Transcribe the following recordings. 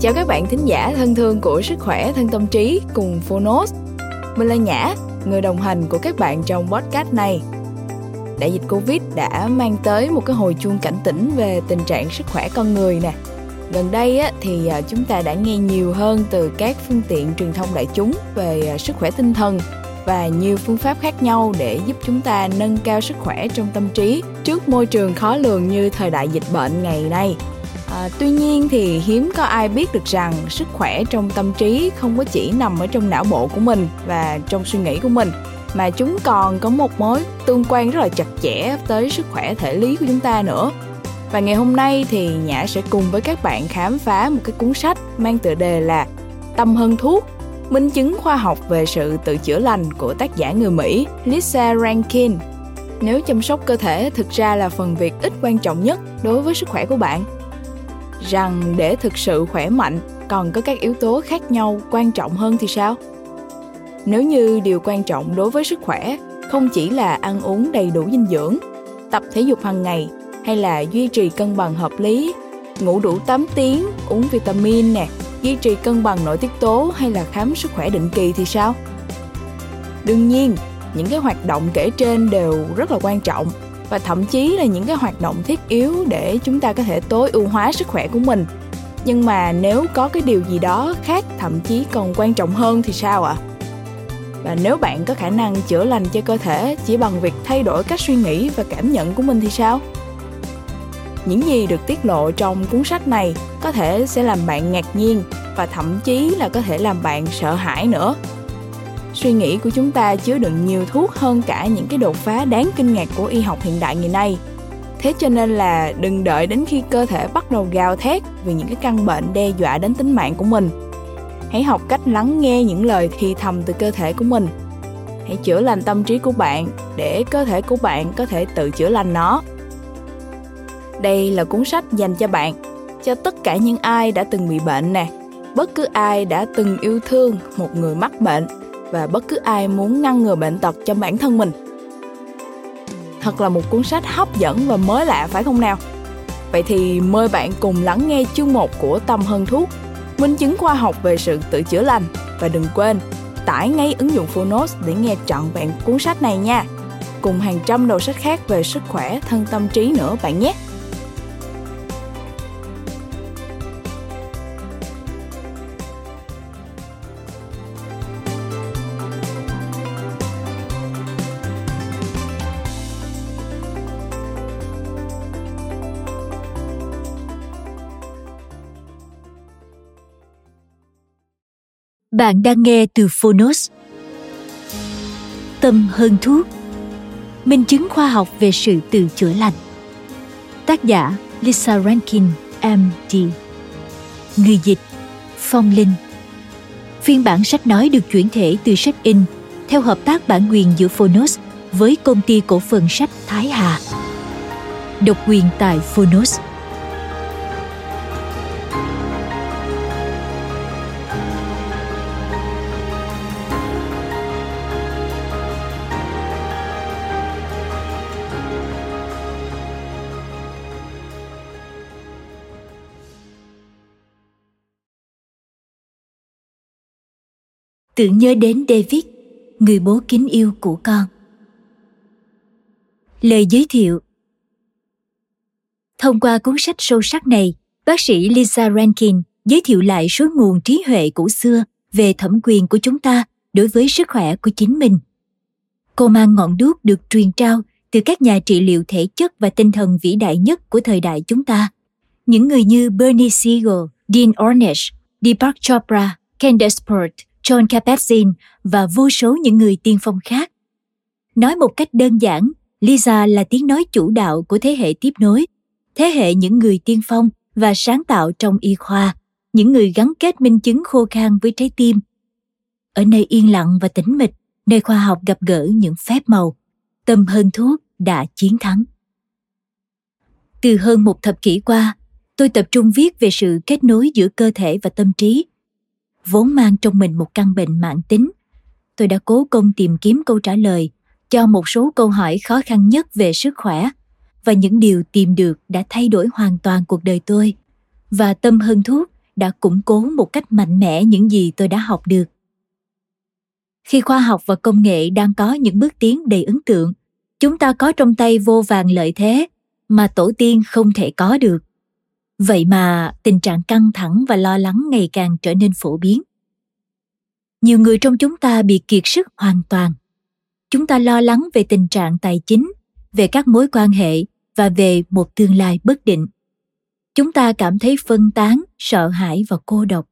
Chào các bạn thính giả thân thương của Sức khỏe thân tâm trí cùng Phonos. Mình là Nhã, người đồng hành của các bạn trong podcast này. Đại dịch Covid đã mang tới một cái hồi chuông cảnh tỉnh về tình trạng sức khỏe con người nè. Gần đây á, thì à, chúng ta đã nghe nhiều hơn từ các phương tiện truyền thông đại chúng về à, sức khỏe tinh thần và nhiều phương pháp khác nhau để giúp chúng ta nâng cao sức khỏe trong tâm trí trước môi trường khó lường như thời đại dịch bệnh ngày nay. À, tuy nhiên thì hiếm có ai biết được rằng sức khỏe trong tâm trí không có chỉ nằm ở trong não bộ của mình và trong suy nghĩ của mình mà chúng còn có một mối tương quan rất là chặt chẽ tới sức khỏe thể lý của chúng ta nữa. Và ngày hôm nay thì Nhã sẽ cùng với các bạn khám phá một cái cuốn sách mang tựa đề là Tâm hơn thuốc minh chứng khoa học về sự tự chữa lành của tác giả người Mỹ Lisa Rankin. Nếu chăm sóc cơ thể thực ra là phần việc ít quan trọng nhất đối với sức khỏe của bạn, rằng để thực sự khỏe mạnh còn có các yếu tố khác nhau quan trọng hơn thì sao? Nếu như điều quan trọng đối với sức khỏe không chỉ là ăn uống đầy đủ dinh dưỡng, tập thể dục hàng ngày hay là duy trì cân bằng hợp lý, ngủ đủ 8 tiếng, uống vitamin nè, duy trì cân bằng nội tiết tố hay là khám sức khỏe định kỳ thì sao? Đương nhiên, những cái hoạt động kể trên đều rất là quan trọng và thậm chí là những cái hoạt động thiết yếu để chúng ta có thể tối ưu hóa sức khỏe của mình. Nhưng mà nếu có cái điều gì đó khác, thậm chí còn quan trọng hơn thì sao ạ? À? Và nếu bạn có khả năng chữa lành cho cơ thể chỉ bằng việc thay đổi cách suy nghĩ và cảm nhận của mình thì sao? những gì được tiết lộ trong cuốn sách này có thể sẽ làm bạn ngạc nhiên và thậm chí là có thể làm bạn sợ hãi nữa suy nghĩ của chúng ta chứa đựng nhiều thuốc hơn cả những cái đột phá đáng kinh ngạc của y học hiện đại ngày nay. Thế cho nên là đừng đợi đến khi cơ thể bắt đầu gào thét vì những cái căn bệnh đe dọa đến tính mạng của mình. Hãy học cách lắng nghe những lời thì thầm từ cơ thể của mình. Hãy chữa lành tâm trí của bạn để cơ thể của bạn có thể tự chữa lành nó. Đây là cuốn sách dành cho bạn, cho tất cả những ai đã từng bị bệnh nè, bất cứ ai đã từng yêu thương một người mắc bệnh và bất cứ ai muốn ngăn ngừa bệnh tật cho bản thân mình. Thật là một cuốn sách hấp dẫn và mới lạ phải không nào? Vậy thì mời bạn cùng lắng nghe chương 1 của Tâm Hơn Thuốc, minh chứng khoa học về sự tự chữa lành và đừng quên tải ngay ứng dụng Phonos để nghe trọn vẹn cuốn sách này nha. Cùng hàng trăm đầu sách khác về sức khỏe, thân tâm trí nữa bạn nhé. Bạn đang nghe từ Phonos. Tâm hơn thuốc Minh chứng khoa học về sự tự chữa lành Tác giả Lisa Rankin, MD Người dịch Phong Linh Phiên bản sách nói được chuyển thể từ sách in theo hợp tác bản quyền giữa Phonos với công ty cổ phần sách Thái Hà. Độc quyền tại Phonos. Tự nhớ đến David, người bố kính yêu của con. Lời giới thiệu Thông qua cuốn sách sâu sắc này, bác sĩ Lisa Rankin giới thiệu lại số nguồn trí huệ cũ xưa về thẩm quyền của chúng ta đối với sức khỏe của chính mình. Cô mang ngọn đuốc được truyền trao từ các nhà trị liệu thể chất và tinh thần vĩ đại nhất của thời đại chúng ta. Những người như Bernie Siegel, Dean Ornish, Deepak Chopra, Candace Pert, John Kabat-Zinn và vô số những người tiên phong khác. Nói một cách đơn giản, Lisa là tiếng nói chủ đạo của thế hệ tiếp nối, thế hệ những người tiên phong và sáng tạo trong y khoa, những người gắn kết minh chứng khô khan với trái tim. Ở nơi yên lặng và tĩnh mịch, nơi khoa học gặp gỡ những phép màu, tâm hơn thuốc đã chiến thắng. Từ hơn một thập kỷ qua, tôi tập trung viết về sự kết nối giữa cơ thể và tâm trí vốn mang trong mình một căn bệnh mạng tính. Tôi đã cố công tìm kiếm câu trả lời cho một số câu hỏi khó khăn nhất về sức khỏe và những điều tìm được đã thay đổi hoàn toàn cuộc đời tôi. Và tâm hơn thuốc đã củng cố một cách mạnh mẽ những gì tôi đã học được. Khi khoa học và công nghệ đang có những bước tiến đầy ấn tượng, chúng ta có trong tay vô vàng lợi thế mà tổ tiên không thể có được vậy mà tình trạng căng thẳng và lo lắng ngày càng trở nên phổ biến. Nhiều người trong chúng ta bị kiệt sức hoàn toàn. Chúng ta lo lắng về tình trạng tài chính, về các mối quan hệ và về một tương lai bất định. Chúng ta cảm thấy phân tán, sợ hãi và cô độc.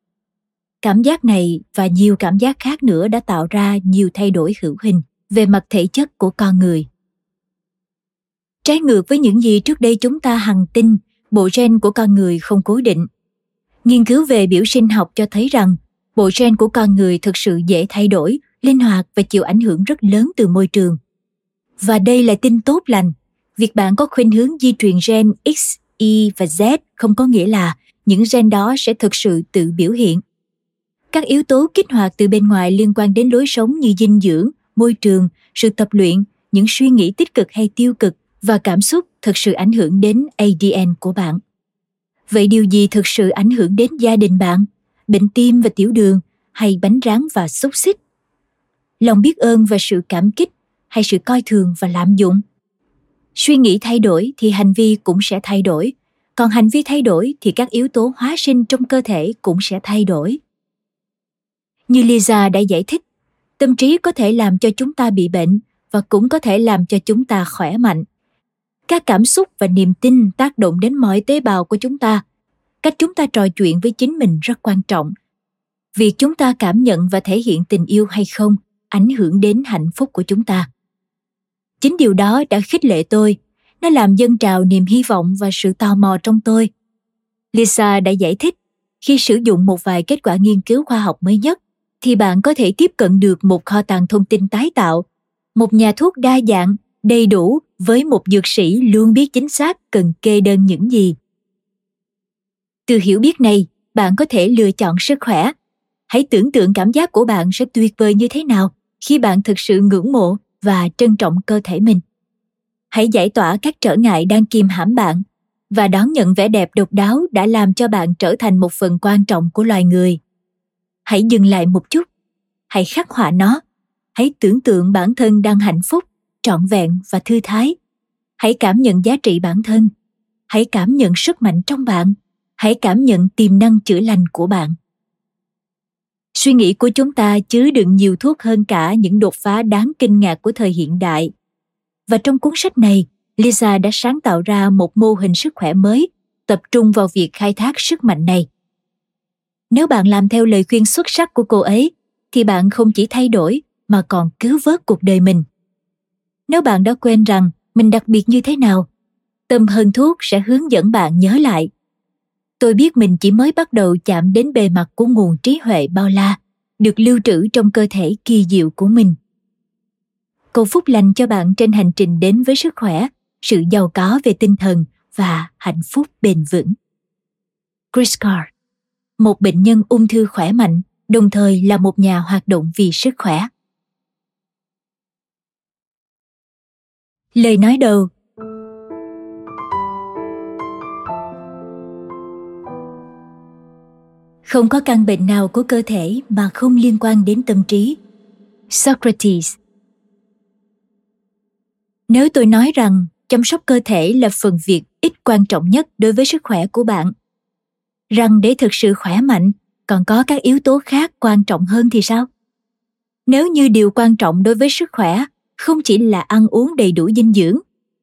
Cảm giác này và nhiều cảm giác khác nữa đã tạo ra nhiều thay đổi hữu hình về mặt thể chất của con người. Trái ngược với những gì trước đây chúng ta hằng tin bộ gen của con người không cố định. Nghiên cứu về biểu sinh học cho thấy rằng, bộ gen của con người thực sự dễ thay đổi, linh hoạt và chịu ảnh hưởng rất lớn từ môi trường. Và đây là tin tốt lành. Việc bạn có khuynh hướng di truyền gen x, y và z không có nghĩa là những gen đó sẽ thực sự tự biểu hiện. Các yếu tố kích hoạt từ bên ngoài liên quan đến lối sống như dinh dưỡng, môi trường, sự tập luyện, những suy nghĩ tích cực hay tiêu cực và cảm xúc thực sự ảnh hưởng đến adn của bạn. Vậy điều gì thực sự ảnh hưởng đến gia đình bạn? Bệnh tim và tiểu đường hay bánh rán và xúc xích? Lòng biết ơn và sự cảm kích hay sự coi thường và lạm dụng? Suy nghĩ thay đổi thì hành vi cũng sẽ thay đổi, còn hành vi thay đổi thì các yếu tố hóa sinh trong cơ thể cũng sẽ thay đổi. Như lisa đã giải thích, tâm trí có thể làm cho chúng ta bị bệnh và cũng có thể làm cho chúng ta khỏe mạnh các cảm xúc và niềm tin tác động đến mọi tế bào của chúng ta. Cách chúng ta trò chuyện với chính mình rất quan trọng. Việc chúng ta cảm nhận và thể hiện tình yêu hay không ảnh hưởng đến hạnh phúc của chúng ta. Chính điều đó đã khích lệ tôi. Nó làm dâng trào niềm hy vọng và sự tò mò trong tôi. Lisa đã giải thích, khi sử dụng một vài kết quả nghiên cứu khoa học mới nhất, thì bạn có thể tiếp cận được một kho tàng thông tin tái tạo, một nhà thuốc đa dạng, đầy đủ với một dược sĩ luôn biết chính xác cần kê đơn những gì. Từ hiểu biết này, bạn có thể lựa chọn sức khỏe. Hãy tưởng tượng cảm giác của bạn sẽ tuyệt vời như thế nào khi bạn thực sự ngưỡng mộ và trân trọng cơ thể mình. Hãy giải tỏa các trở ngại đang kìm hãm bạn và đón nhận vẻ đẹp độc đáo đã làm cho bạn trở thành một phần quan trọng của loài người. Hãy dừng lại một chút. Hãy khắc họa nó. Hãy tưởng tượng bản thân đang hạnh phúc trọn vẹn và thư thái. Hãy cảm nhận giá trị bản thân. Hãy cảm nhận sức mạnh trong bạn. Hãy cảm nhận tiềm năng chữa lành của bạn. Suy nghĩ của chúng ta chứa đựng nhiều thuốc hơn cả những đột phá đáng kinh ngạc của thời hiện đại. Và trong cuốn sách này, lisa đã sáng tạo ra một mô hình sức khỏe mới, tập trung vào việc khai thác sức mạnh này. Nếu bạn làm theo lời khuyên xuất sắc của cô ấy, thì bạn không chỉ thay đổi mà còn cứu vớt cuộc đời mình nếu bạn đã quên rằng mình đặc biệt như thế nào, tâm hơn thuốc sẽ hướng dẫn bạn nhớ lại. Tôi biết mình chỉ mới bắt đầu chạm đến bề mặt của nguồn trí huệ bao la, được lưu trữ trong cơ thể kỳ diệu của mình. Cầu phúc lành cho bạn trên hành trình đến với sức khỏe, sự giàu có về tinh thần và hạnh phúc bền vững. Chris carr, một bệnh nhân ung thư khỏe mạnh, đồng thời là một nhà hoạt động vì sức khỏe. Lời nói đầu. Không có căn bệnh nào của cơ thể mà không liên quan đến tâm trí. Socrates. Nếu tôi nói rằng chăm sóc cơ thể là phần việc ít quan trọng nhất đối với sức khỏe của bạn, rằng để thực sự khỏe mạnh, còn có các yếu tố khác quan trọng hơn thì sao? Nếu như điều quan trọng đối với sức khỏe không chỉ là ăn uống đầy đủ dinh dưỡng,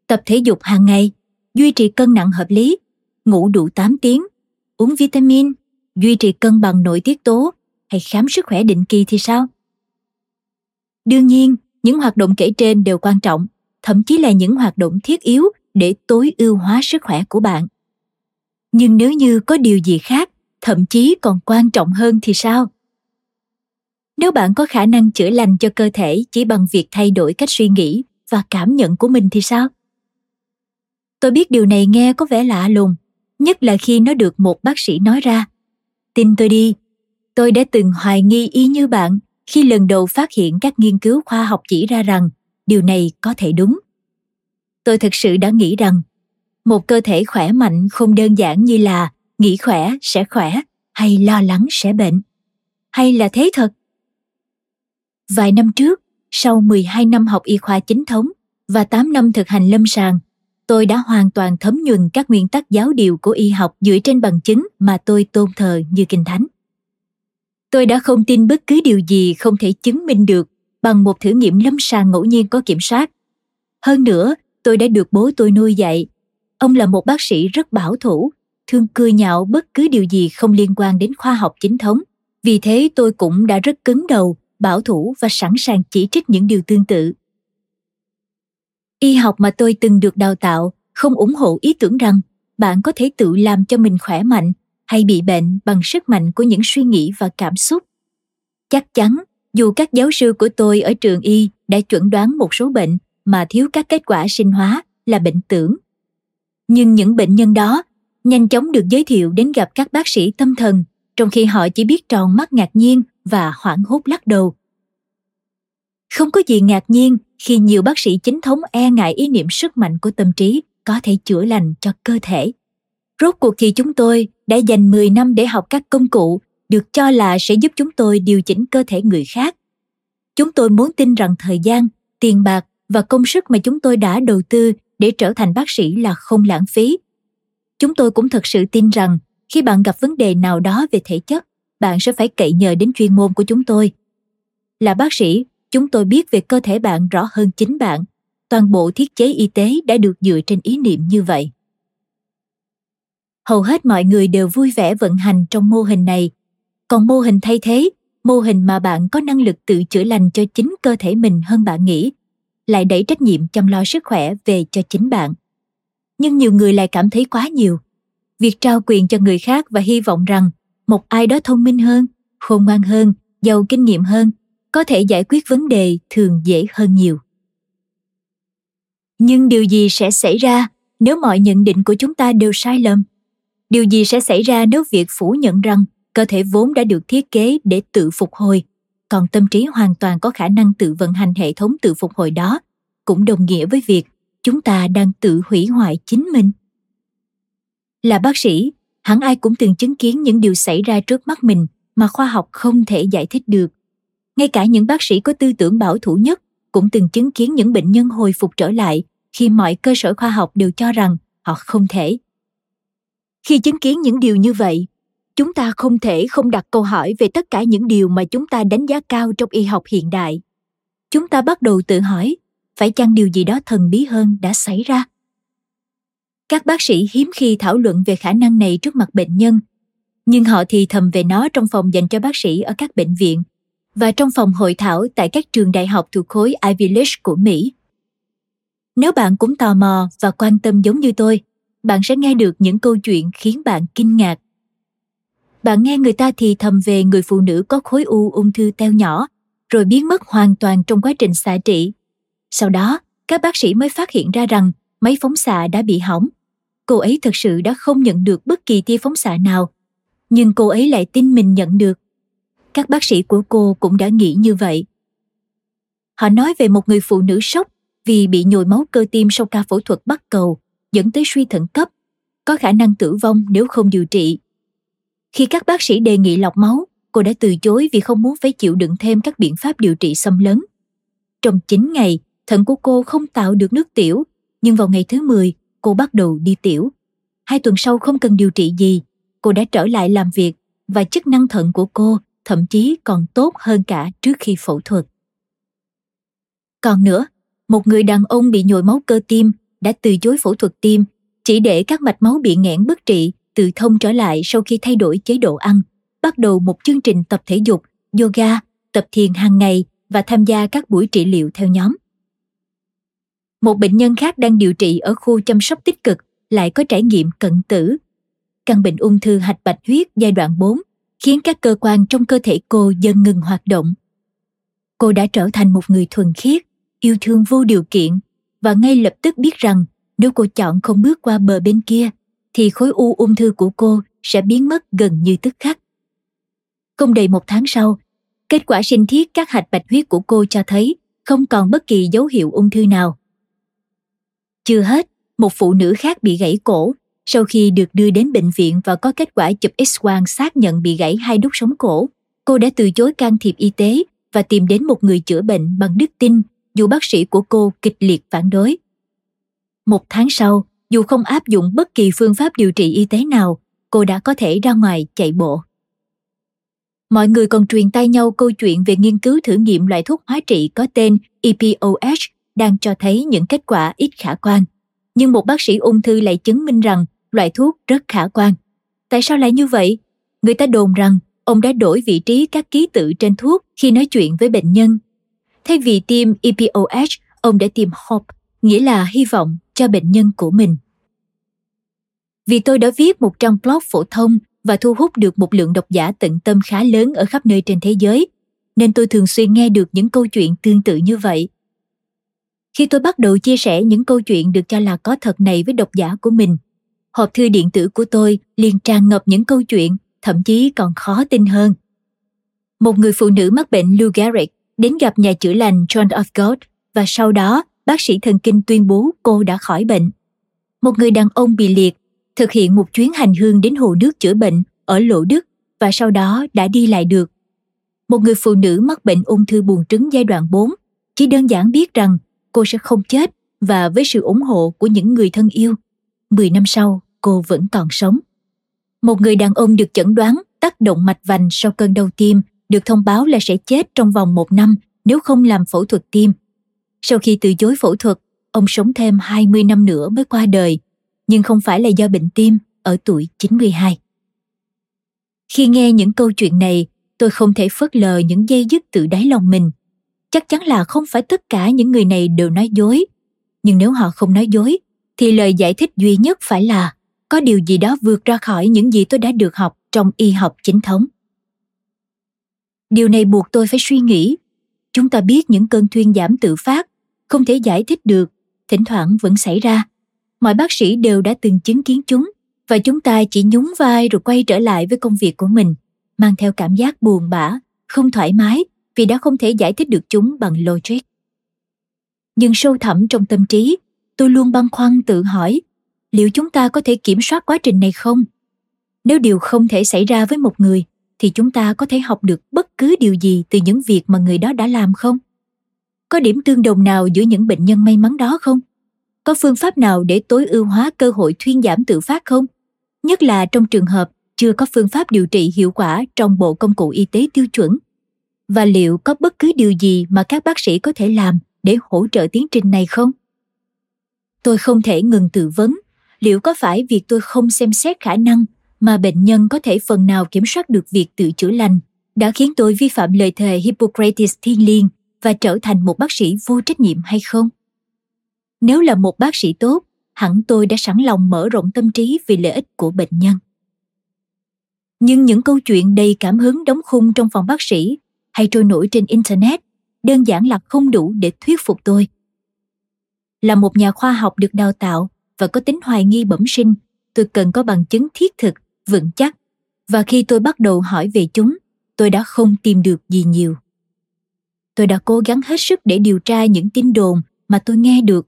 tập thể dục hàng ngày, duy trì cân nặng hợp lý, ngủ đủ 8 tiếng, uống vitamin, duy trì cân bằng nội tiết tố hay khám sức khỏe định kỳ thì sao? Đương nhiên, những hoạt động kể trên đều quan trọng, thậm chí là những hoạt động thiết yếu để tối ưu hóa sức khỏe của bạn. Nhưng nếu như có điều gì khác, thậm chí còn quan trọng hơn thì sao? Nếu bạn có khả năng chữa lành cho cơ thể chỉ bằng việc thay đổi cách suy nghĩ và cảm nhận của mình thì sao tôi biết điều này nghe có vẻ lạ lùng, nhất là khi nó được một bác sĩ nói ra tin tôi đi tôi đã từng hoài nghi ý như bạn khi lần đầu phát hiện các nghiên cứu khoa học chỉ ra rằng điều này có thể đúng tôi thực sự đã nghĩ rằng một cơ thể khỏe mạnh không đơn giản như là nghĩ khỏe sẽ khỏe hay lo lắng sẽ bệnh? Hay là thế thật? Vài năm trước, sau 12 năm học y khoa chính thống và 8 năm thực hành lâm sàng, tôi đã hoàn toàn thấm nhuần các nguyên tắc giáo điều của y học dựa trên bằng chứng mà tôi tôn thờ như kinh thánh. Tôi đã không tin bất cứ điều gì không thể chứng minh được bằng một thử nghiệm lâm sàng ngẫu nhiên có kiểm soát. Hơn nữa, tôi đã được bố tôi nuôi dạy. Ông là một bác sĩ rất bảo thủ, thường cười nhạo bất cứ điều gì không liên quan đến khoa học chính thống. Vì thế tôi cũng đã rất cứng đầu, bảo thủ và sẵn sàng chỉ trích những điều tương tự. Y học mà tôi từng được đào tạo không ủng hộ ý tưởng rằng bạn có thể tự làm cho mình khỏe mạnh hay bị bệnh bằng sức mạnh của những suy nghĩ và cảm xúc. Chắc chắn, dù các giáo sư của tôi ở trường y đã chuẩn đoán một số bệnh mà thiếu các kết quả sinh hóa là bệnh tưởng. Nhưng những bệnh nhân đó nhanh chóng được giới thiệu đến gặp các bác sĩ tâm thần, trong khi họ chỉ biết tròn mắt ngạc nhiên và hoảng hốt lắc đầu. Không có gì ngạc nhiên khi nhiều bác sĩ chính thống e ngại ý niệm sức mạnh của tâm trí có thể chữa lành cho cơ thể. Rốt cuộc thì chúng tôi đã dành 10 năm để học các công cụ được cho là sẽ giúp chúng tôi điều chỉnh cơ thể người khác. Chúng tôi muốn tin rằng thời gian, tiền bạc và công sức mà chúng tôi đã đầu tư để trở thành bác sĩ là không lãng phí. Chúng tôi cũng thật sự tin rằng khi bạn gặp vấn đề nào đó về thể chất, bạn sẽ phải cậy nhờ đến chuyên môn của chúng tôi. Là bác sĩ, chúng tôi biết về cơ thể bạn rõ hơn chính bạn. Toàn bộ thiết chế y tế đã được dựa trên ý niệm như vậy. Hầu hết mọi người đều vui vẻ vận hành trong mô hình này. Còn mô hình thay thế, mô hình mà bạn có năng lực tự chữa lành cho chính cơ thể mình hơn bạn nghĩ, lại đẩy trách nhiệm chăm lo sức khỏe về cho chính bạn. Nhưng nhiều người lại cảm thấy quá nhiều. Việc trao quyền cho người khác và hy vọng rằng một ai đó thông minh hơn, khôn ngoan hơn, giàu kinh nghiệm hơn có thể giải quyết vấn đề thường dễ hơn nhiều. Nhưng điều gì sẽ xảy ra nếu mọi nhận định của chúng ta đều sai lầm? Điều gì sẽ xảy ra nếu việc phủ nhận rằng cơ thể vốn đã được thiết kế để tự phục hồi còn tâm trí hoàn toàn có khả năng tự vận hành hệ thống tự phục hồi đó cũng đồng nghĩa với việc chúng ta đang tự hủy hoại chính mình? Là bác sĩ hẳn ai cũng từng chứng kiến những điều xảy ra trước mắt mình mà khoa học không thể giải thích được. Ngay cả những bác sĩ có tư tưởng bảo thủ nhất cũng từng chứng kiến những bệnh nhân hồi phục trở lại khi mọi cơ sở khoa học đều cho rằng họ không thể. Khi chứng kiến những điều như vậy, chúng ta không thể không đặt câu hỏi về tất cả những điều mà chúng ta đánh giá cao trong y học hiện đại. Chúng ta bắt đầu tự hỏi, phải chăng điều gì đó thần bí hơn đã xảy ra? Các bác sĩ hiếm khi thảo luận về khả năng này trước mặt bệnh nhân nhưng họ thì thầm về nó trong phòng dành cho bác sĩ ở các bệnh viện và trong phòng hội thảo tại các trường đại học thuộc khối Ivy League của Mỹ. Nếu bạn cũng tò mò và quan tâm giống như tôi, bạn sẽ nghe được những câu chuyện khiến bạn kinh ngạc. Bạn nghe người ta thì thầm về người phụ nữ có khối u ung thư teo nhỏ, rồi biến mất hoàn toàn trong quá trình xạ trị. Sau đó, các bác sĩ mới phát hiện ra rằng máy phóng xạ đã bị hỏng. Cô ấy thực sự đã không nhận được bất kỳ tia phóng xạ nào, nhưng cô ấy lại tin mình nhận được. Các bác sĩ của cô cũng đã nghĩ như vậy. Họ nói về một người phụ nữ sốc vì bị nhồi máu cơ tim sau ca phẫu thuật bắt cầu dẫn tới suy thận cấp có khả năng tử vong nếu không điều trị. Khi các bác sĩ đề nghị lọc máu cô đã từ chối vì không muốn phải chịu đựng thêm các biện pháp điều trị xâm lấn. Trong 9 ngày thận của cô không tạo được nước tiểu nhưng vào ngày thứ 10 cô bắt đầu đi tiểu hai tuần sau không cần điều trị gì cô đã trở lại làm việc và chức năng thận của cô thậm chí còn tốt hơn cả trước khi phẫu thuật. Còn nữa, một người đàn ông bị nhồi máu cơ tim đã từ chối phẫu thuật tim chỉ để các mạch máu bị nghẽn bất trị tự thông trở lại sau khi thay đổi chế độ ăn, bắt đầu một chương trình tập thể dục, yoga, tập thiền hàng ngày và tham gia các buổi trị liệu theo nhóm. Một bệnh nhân khác đang điều trị ở khu chăm sóc tích cực, lại có trải nghiệm cận tử. Căn bệnh ung thư hạch bạch huyết giai đoạn 4 khiến các cơ quan trong cơ thể cô dần ngừng hoạt động. Cô đã trở thành một người thuần khiết, yêu thương vô điều kiện, và ngay lập tức biết rằng nếu cô chọn không bước qua bờ bên kia, thì khối u ung thư của cô sẽ biến mất gần như tức khắc. Không đầy một tháng sau, kết quả sinh thiết các hạch bạch huyết của cô cho thấy không còn bất kỳ dấu hiệu ung thư nào chưa hết một phụ nữ khác bị gãy cổ Sau khi được đưa đến bệnh viện và có kết quả chụp X-quang xác nhận bị gãy hai đốt sống cổ, cô đã từ chối can thiệp y tế và tìm đến một người chữa bệnh bằng đức tin dù bác sĩ của cô kịch liệt phản đối. Một tháng sau, dù không áp dụng bất kỳ phương pháp điều trị y tế nào, cô đã có thể ra ngoài chạy bộ. Mọi người còn truyền tay nhau câu chuyện về nghiên cứu thử nghiệm loại thuốc hóa trị có tên EPOH đang cho thấy những kết quả ít khả quan. Nhưng một bác sĩ ung thư lại chứng minh rằng loại thuốc rất khả quan. Tại sao lại như vậy? Người ta đồn rằng ông đã đổi vị trí các ký tự trên thuốc khi nói chuyện với bệnh nhân. Thay vì tiêm EPOH, ông đã tiêm HOPE, nghĩa là hy vọng cho bệnh nhân của mình. Vì tôi đã viết một trang blog phổ thông và thu hút được một lượng độc giả tận tâm khá lớn ở khắp nơi trên thế giới, nên tôi thường xuyên nghe được những câu chuyện tương tự như vậy. Khi tôi bắt đầu chia sẻ những câu chuyện được cho là có thật này với độc giả của mình, hộp thư điện tử của tôi liền tràn ngập những câu chuyện, thậm chí còn khó tin hơn. Một người phụ nữ mắc bệnh Lou Gehrig đến gặp nhà chữa lành John of God và sau đó bác sĩ thần kinh tuyên bố cô đã khỏi bệnh. Một người đàn ông bị liệt thực hiện một chuyến hành hương đến hồ nước chữa bệnh ở Lộ Đức và sau đó đã đi lại được. Một người phụ nữ mắc bệnh ung thư buồng trứng giai đoạn 4 chỉ đơn giản biết rằng cô sẽ không chết và với sự ủng hộ của những người thân yêu, 10 năm sau cô vẫn còn sống. Một người đàn ông được chẩn đoán tác động mạch vành sau cơn đau tim được thông báo là sẽ chết trong vòng một năm nếu không làm phẫu thuật tim. Sau khi từ chối phẫu thuật, ông sống thêm 20 năm nữa mới qua đời nhưng không phải là do bệnh tim ở tuổi 92. Khi nghe những câu chuyện này, tôi không thể phớt lờ những dây dứt từ đáy lòng mình. Chắc chắn là không phải tất cả những người này đều nói dối. Nhưng nếu họ không nói dối, thì lời giải thích duy nhất phải là có điều gì đó vượt ra khỏi những gì tôi đã được học trong y học chính thống. Điều này buộc tôi phải suy nghĩ. Chúng ta biết những cơn thuyên giảm tự phát, không thể giải thích được, thỉnh thoảng vẫn xảy ra mọi bác sĩ đều đã từng chứng kiến chúng và chúng ta chỉ nhún vai rồi quay trở lại với công việc của mình mang theo cảm giác buồn bã không thoải mái vì đã không thể giải thích được chúng bằng logic nhưng sâu thẳm trong tâm trí, tôi luôn băn khoăn tự hỏi, liệu chúng ta có thể kiểm soát quá trình này không nếu điều không thể xảy ra với một người, thì chúng ta có thể học được bất cứ điều gì từ những việc mà người đó đã làm không có điểm tương đồng nào giữa những bệnh nhân may mắn đó không có phương pháp nào để tối ưu hóa cơ hội thuyên giảm tự phát không? Nhất là trong trường hợp chưa có phương pháp điều trị hiệu quả trong bộ công cụ y tế tiêu chuẩn. Và liệu có bất cứ điều gì mà các bác sĩ có thể làm để hỗ trợ tiến trình này không? Tôi không thể ngừng tự vấn, liệu có phải việc tôi không xem xét khả năng mà bệnh nhân có thể phần nào kiểm soát được việc tự chữa lành đã khiến tôi vi phạm lời thề Hippocrates thiêng liêng và trở thành một bác sĩ vô trách nhiệm hay không? Nếu là một bác sĩ tốt, hẳn tôi đã sẵn lòng mở rộng tâm trí vì lợi ích của bệnh nhân. Nhưng những câu chuyện đầy cảm hứng đóng khung trong phòng bác sĩ hay trôi nổi trên Internet đơn giản là không đủ để thuyết phục tôi. Là một nhà khoa học được đào tạo và có tính hoài nghi bẩm sinh, tôi cần có bằng chứng thiết thực, vững chắc. Và khi tôi bắt đầu hỏi về chúng, tôi đã không tìm được gì nhiều. Tôi đã cố gắng hết sức để điều tra những tin đồn mà tôi nghe được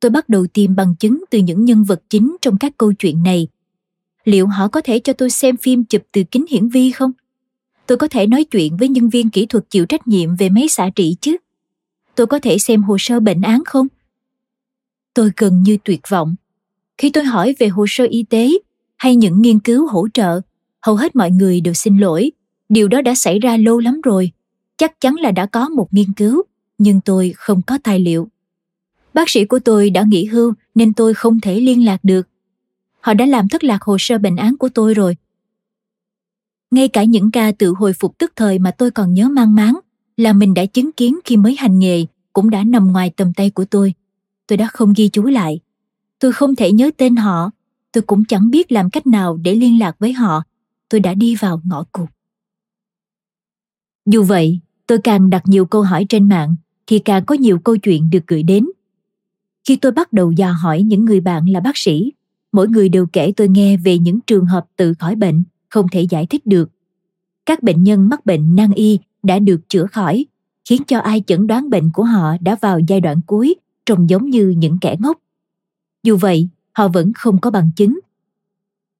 tôi bắt đầu tìm bằng chứng từ những nhân vật chính trong các câu chuyện này liệu họ có thể cho tôi xem phim chụp từ kính hiển vi không tôi có thể nói chuyện với nhân viên kỹ thuật chịu trách nhiệm về máy xạ trị chứ? Tôi có thể xem hồ sơ bệnh án không? Tôi gần như tuyệt vọng. Khi tôi hỏi về hồ sơ y tế hay những nghiên cứu hỗ trợ, hầu hết mọi người đều xin lỗi. Điều đó đã xảy ra lâu lắm rồi. Chắc chắn là đã có một nghiên cứu, nhưng tôi không có tài liệu. Bác sĩ của tôi đã nghỉ hưu nên tôi không thể liên lạc được. Họ đã làm thất lạc hồ sơ bệnh án của tôi rồi. Ngay cả những ca tự hồi phục tức thời mà tôi còn nhớ mang máng là mình đã chứng kiến khi mới hành nghề cũng đã nằm ngoài tầm tay của tôi. Tôi đã không ghi chú lại. Tôi không thể nhớ tên họ. Tôi cũng chẳng biết làm cách nào để liên lạc với họ. Tôi đã đi vào ngõ cụt. Dù vậy, tôi càng đặt nhiều câu hỏi trên mạng thì càng có nhiều câu chuyện được gửi đến khi tôi bắt đầu dò hỏi những người bạn là bác sĩ, mỗi người đều kể tôi nghe về những trường hợp tự khỏi bệnh không thể giải thích được. Các bệnh nhân mắc bệnh nan y đã được chữa khỏi, khiến cho ai chẩn đoán bệnh của họ đã vào giai đoạn cuối trông giống như những kẻ ngốc. Dù vậy, họ vẫn không có bằng chứng,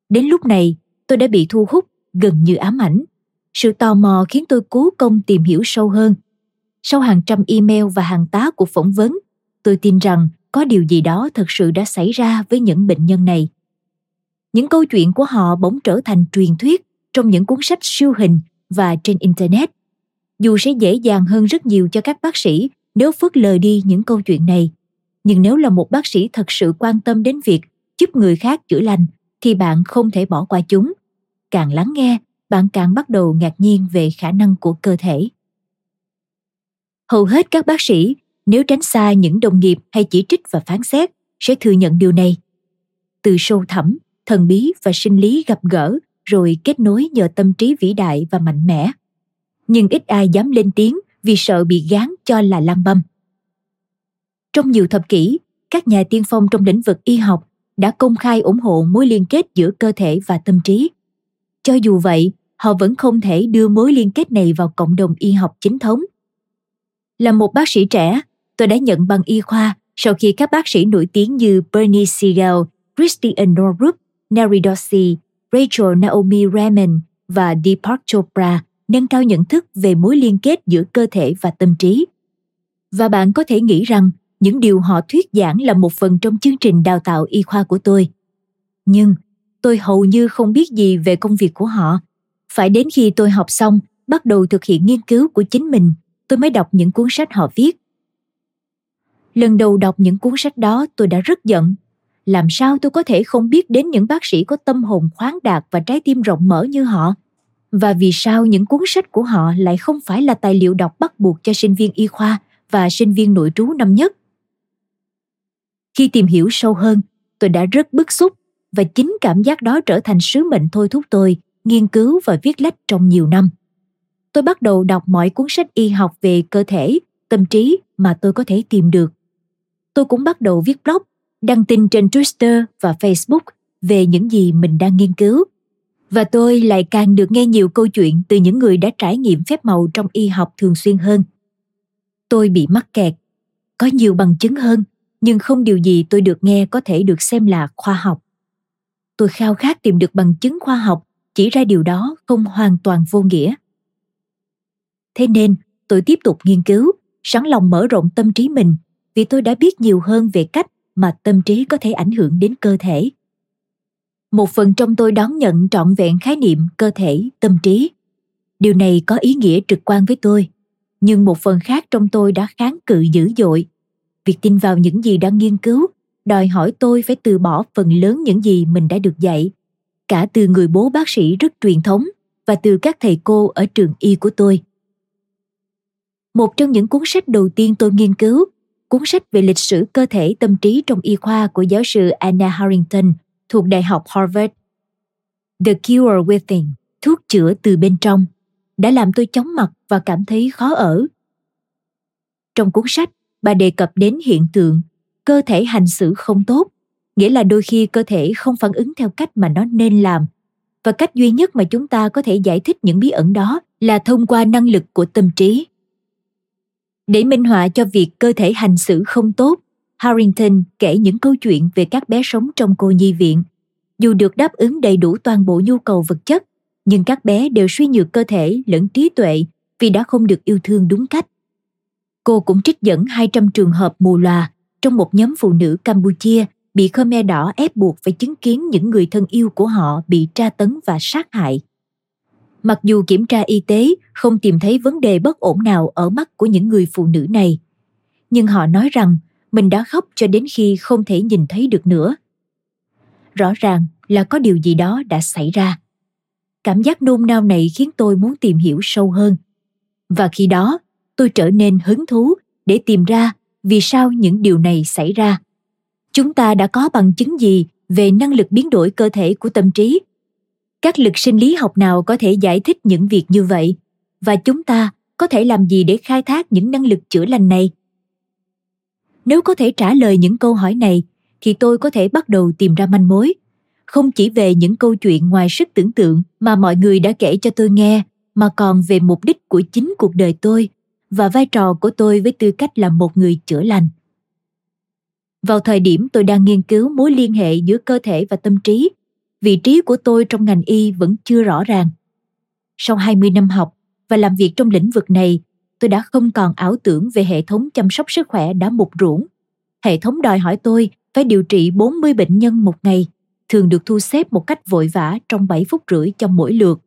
Đến lúc này, tôi đã bị thu hút gần như ám ảnh. Sự tò mò khiến tôi cố công tìm hiểu sâu hơn. Sau hàng trăm email và hàng tá cuộc phỏng vấn, tôi tin rằng có điều gì đó thật sự đã xảy ra với những bệnh nhân này. Những câu chuyện của họ bỗng trở thành truyền thuyết trong những cuốn sách siêu hình và trên internet. Dù sẽ dễ dàng hơn rất nhiều cho các bác sĩ nếu phớt lờ đi những câu chuyện này, nhưng nếu là một bác sĩ thật sự quan tâm đến việc giúp người khác chữa lành thì bạn không thể bỏ qua chúng. Càng lắng nghe, bạn càng bắt đầu ngạc nhiên về khả năng của cơ thể. Hầu hết các bác sĩ, nếu tránh xa những đồng nghiệp hay chỉ trích và phán xét, sẽ thừa nhận điều này. Từ sâu thẳm, thần bí và sinh lý gặp gỡ rồi kết nối nhờ tâm trí vĩ đại và mạnh mẽ. Nhưng ít ai dám lên tiếng vì sợ bị gán cho là lang băm. Trong nhiều thập kỷ, các nhà tiên phong trong lĩnh vực y học đã công khai ủng hộ mối liên kết giữa cơ thể và tâm trí. Cho dù vậy, họ vẫn không thể đưa mối liên kết này vào cộng đồng y học chính thống. Là một bác sĩ trẻ, tôi đã nhận bằng y khoa sau khi các bác sĩ nổi tiếng như Bernie Siegel, Christian Northrup, Neri Dorsey, Rachel Naomi Remen và Deepak Chopra nâng cao nhận thức về mối liên kết giữa cơ thể và tâm trí. Và bạn có thể nghĩ rằng những điều họ thuyết giảng là một phần trong chương trình đào tạo y khoa của tôi. Nhưng tôi hầu như không biết gì về công việc của họ. Phải đến khi tôi học xong, bắt đầu thực hiện nghiên cứu của chính mình, tôi mới đọc những cuốn sách họ viết. Lần đầu đọc những cuốn sách đó tôi đã rất giận. Làm sao tôi có thể không biết đến những bác sĩ có tâm hồn khoáng đạt và trái tim rộng mở như họ? Và vì sao những cuốn sách của họ lại không phải là tài liệu đọc bắt buộc cho sinh viên y khoa và sinh viên nội trú năm nhất? Khi tìm hiểu sâu hơn, tôi đã rất bức xúc và chính cảm giác đó trở thành sứ mệnh thôi thúc tôi nghiên cứu và viết lách trong nhiều năm. Tôi bắt đầu đọc mọi cuốn sách y học về cơ thể, tâm trí mà tôi có thể tìm được. Tôi cũng bắt đầu viết blog, đăng tin trên Twitter và Facebook về những gì mình đang nghiên cứu. Và tôi lại càng được nghe nhiều câu chuyện từ những người đã trải nghiệm phép màu trong y học thường xuyên hơn. Tôi bị mắc kẹt, có nhiều bằng chứng hơn nhưng không điều gì tôi được nghe có thể được xem là khoa học tôi khao khát tìm được bằng chứng khoa học chỉ ra điều đó không hoàn toàn vô nghĩa thế nên tôi tiếp tục nghiên cứu sẵn lòng mở rộng tâm trí mình vì tôi đã biết nhiều hơn về cách mà tâm trí có thể ảnh hưởng đến cơ thể. Một phần trong tôi đón nhận trọn vẹn khái niệm cơ thể, tâm trí. Điều này có ý nghĩa trực quan với tôi, nhưng một phần khác trong tôi đã kháng cự dữ dội. Việc tin vào những gì đang nghiên cứu, đòi hỏi tôi phải từ bỏ phần lớn những gì mình đã được dạy, cả từ người bố bác sĩ rất truyền thống và từ các thầy cô ở trường y của tôi. Một trong những cuốn sách đầu tiên tôi nghiên cứu cuốn sách về lịch sử cơ thể tâm trí trong y khoa của giáo sư Anna Harrington thuộc Đại học Harvard. The Cure Within, thuốc chữa từ bên trong, đã làm tôi chóng mặt và cảm thấy khó ở. Trong cuốn sách, bà đề cập đến hiện tượng cơ thể hành xử không tốt nghĩa là đôi khi cơ thể không phản ứng theo cách mà nó nên làm và cách duy nhất mà chúng ta có thể giải thích những bí ẩn đó là thông qua năng lực của tâm trí để minh họa cho việc cơ thể hành xử không tốt, harrington kể những câu chuyện về các bé sống trong cô nhi viện dù được đáp ứng đầy đủ toàn bộ nhu cầu vật chất, nhưng các bé đều suy nhược cơ thể lẫn trí tuệ vì đã không được yêu thương đúng cách Cô cũng trích dẫn 200 trường hợp mù loà trong một nhóm phụ nữ Campuchia bị Khmer Đỏ ép buộc phải chứng kiến những người thân yêu của họ bị tra tấn và sát hại. Mặc dù kiểm tra y tế không tìm thấy vấn đề bất ổn nào ở mắt của những người phụ nữ này, nhưng họ nói rằng mình đã khóc cho đến khi không thể nhìn thấy được nữa. Rõ ràng là có điều gì đó đã xảy ra. Cảm giác nôn nao này khiến tôi muốn tìm hiểu sâu hơn. Và khi đó, tôi trở nên hứng thú để tìm ra vì sao những điều này xảy ra chúng ta đã có bằng chứng gì về năng lực biến đổi cơ thể của tâm trí các lực sinh lý học nào có thể giải thích những việc như vậy? Và chúng ta có thể làm gì để khai thác những năng lực chữa lành này? Nếu có thể trả lời những câu hỏi này, thì tôi có thể bắt đầu tìm ra manh mối. Không chỉ về những câu chuyện ngoài sức tưởng tượng mà mọi người đã kể cho tôi nghe, mà còn về mục đích của chính cuộc đời tôi và vai trò của tôi với tư cách là một người chữa lành. Vào thời điểm tôi đang nghiên cứu mối liên hệ giữa cơ thể và tâm trí vị trí của tôi trong ngành y vẫn chưa rõ ràng. Sau 20 năm học và làm việc trong lĩnh vực này, tôi đã không còn ảo tưởng về hệ thống chăm sóc sức khỏe đã mục ruỗng. Hệ thống đòi hỏi tôi phải điều trị 40 bệnh nhân một ngày, thường được thu xếp một cách vội vã trong 7 phút rưỡi cho mỗi lượt.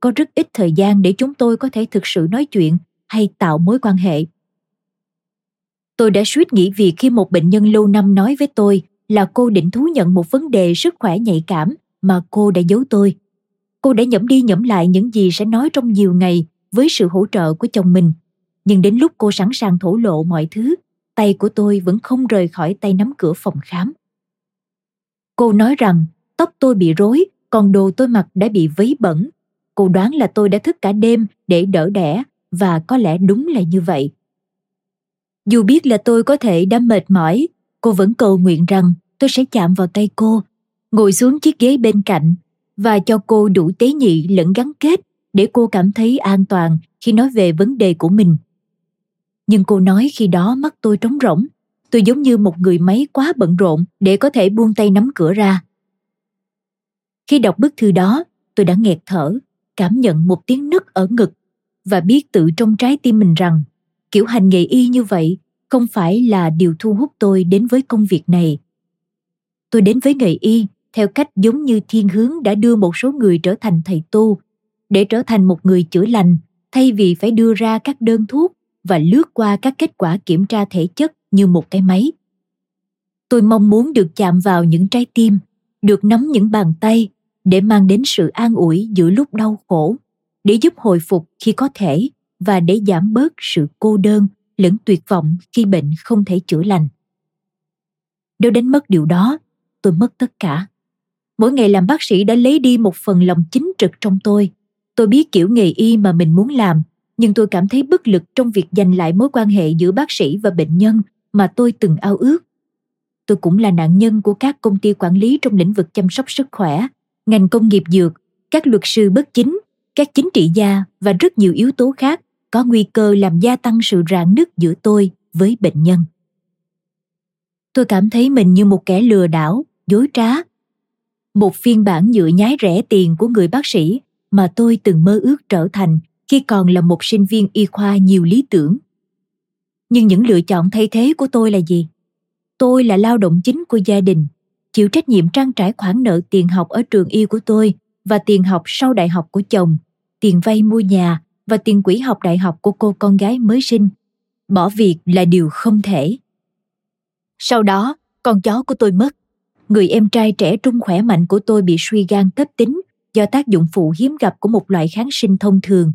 Có rất ít thời gian để chúng tôi có thể thực sự nói chuyện hay tạo mối quan hệ. Tôi đã suýt nghỉ việc khi một bệnh nhân lâu năm nói với tôi là cô định thú nhận một vấn đề sức khỏe nhạy cảm mà cô đã giấu tôi. Cô đã nhẩm đi nhẩm lại những gì sẽ nói trong nhiều ngày với sự hỗ trợ của chồng mình. Nhưng đến lúc cô sẵn sàng thổ lộ mọi thứ, tay của tôi vẫn không rời khỏi tay nắm cửa phòng khám. Cô nói rằng tóc tôi bị rối, còn đồ tôi mặc đã bị vấy bẩn. Cô đoán là tôi đã thức cả đêm để đỡ đẻ và có lẽ đúng là như vậy. Dù biết là tôi có thể đã mệt mỏi, cô vẫn cầu nguyện rằng tôi sẽ chạm vào tay cô, ngồi xuống chiếc ghế bên cạnh và cho cô đủ tế nhị lẫn gắn kết để cô cảm thấy an toàn khi nói về vấn đề của mình. Nhưng cô nói khi đó mắt tôi trống rỗng, tôi giống như một người máy quá bận rộn để có thể buông tay nắm cửa ra. Khi đọc bức thư đó, tôi đã nghẹt thở, cảm nhận một tiếng nứt ở ngực và biết tự trong trái tim mình rằng kiểu hành nghề y như vậy không phải là điều thu hút tôi đến với công việc này. Tôi đến với nghề y, theo cách giống như thiên hướng đã đưa một số người trở thành thầy tu. Để trở thành một người chữa lành, thay vì phải đưa ra các đơn thuốc và lướt qua các kết quả kiểm tra thể chất như một cái máy. Tôi mong muốn được chạm vào những trái tim, được nắm những bàn tay để mang đến sự an ủi giữa lúc đau khổ, để giúp hồi phục khi có thể và để giảm bớt sự cô đơn lẫn tuyệt vọng khi bệnh không thể chữa lành. Nếu đánh mất điều đó, tôi mất tất cả. Mỗi ngày làm bác sĩ đã lấy đi một phần lòng chính trực trong tôi. Tôi biết kiểu nghề y mà mình muốn làm, nhưng tôi cảm thấy bất lực trong việc giành lại mối quan hệ giữa bác sĩ và bệnh nhân mà tôi từng ao ước. Tôi cũng là nạn nhân của các công ty quản lý trong lĩnh vực chăm sóc sức khỏe, ngành công nghiệp dược, các luật sư bất chính, các chính trị gia và rất nhiều yếu tố khác có nguy cơ làm gia tăng sự rạn nứt giữa tôi với bệnh nhân. Tôi cảm thấy mình như một kẻ lừa đảo, dối trá. Một phiên bản nhựa nhái rẻ tiền của người bác sĩ mà tôi từng mơ ước trở thành khi còn là một sinh viên y khoa nhiều lý tưởng. Nhưng những lựa chọn thay thế của tôi là gì? Tôi là lao động chính của gia đình, chịu trách nhiệm trang trải khoản nợ tiền học ở trường y của tôi và tiền học sau đại học của chồng, tiền vay mua nhà và tiền quỹ học đại học của cô con gái mới sinh. Bỏ việc là điều không thể. Sau đó, con chó của tôi mất. Người em trai trẻ trung khỏe mạnh của tôi bị suy gan cấp tính do tác dụng phụ hiếm gặp của một loại kháng sinh thông thường.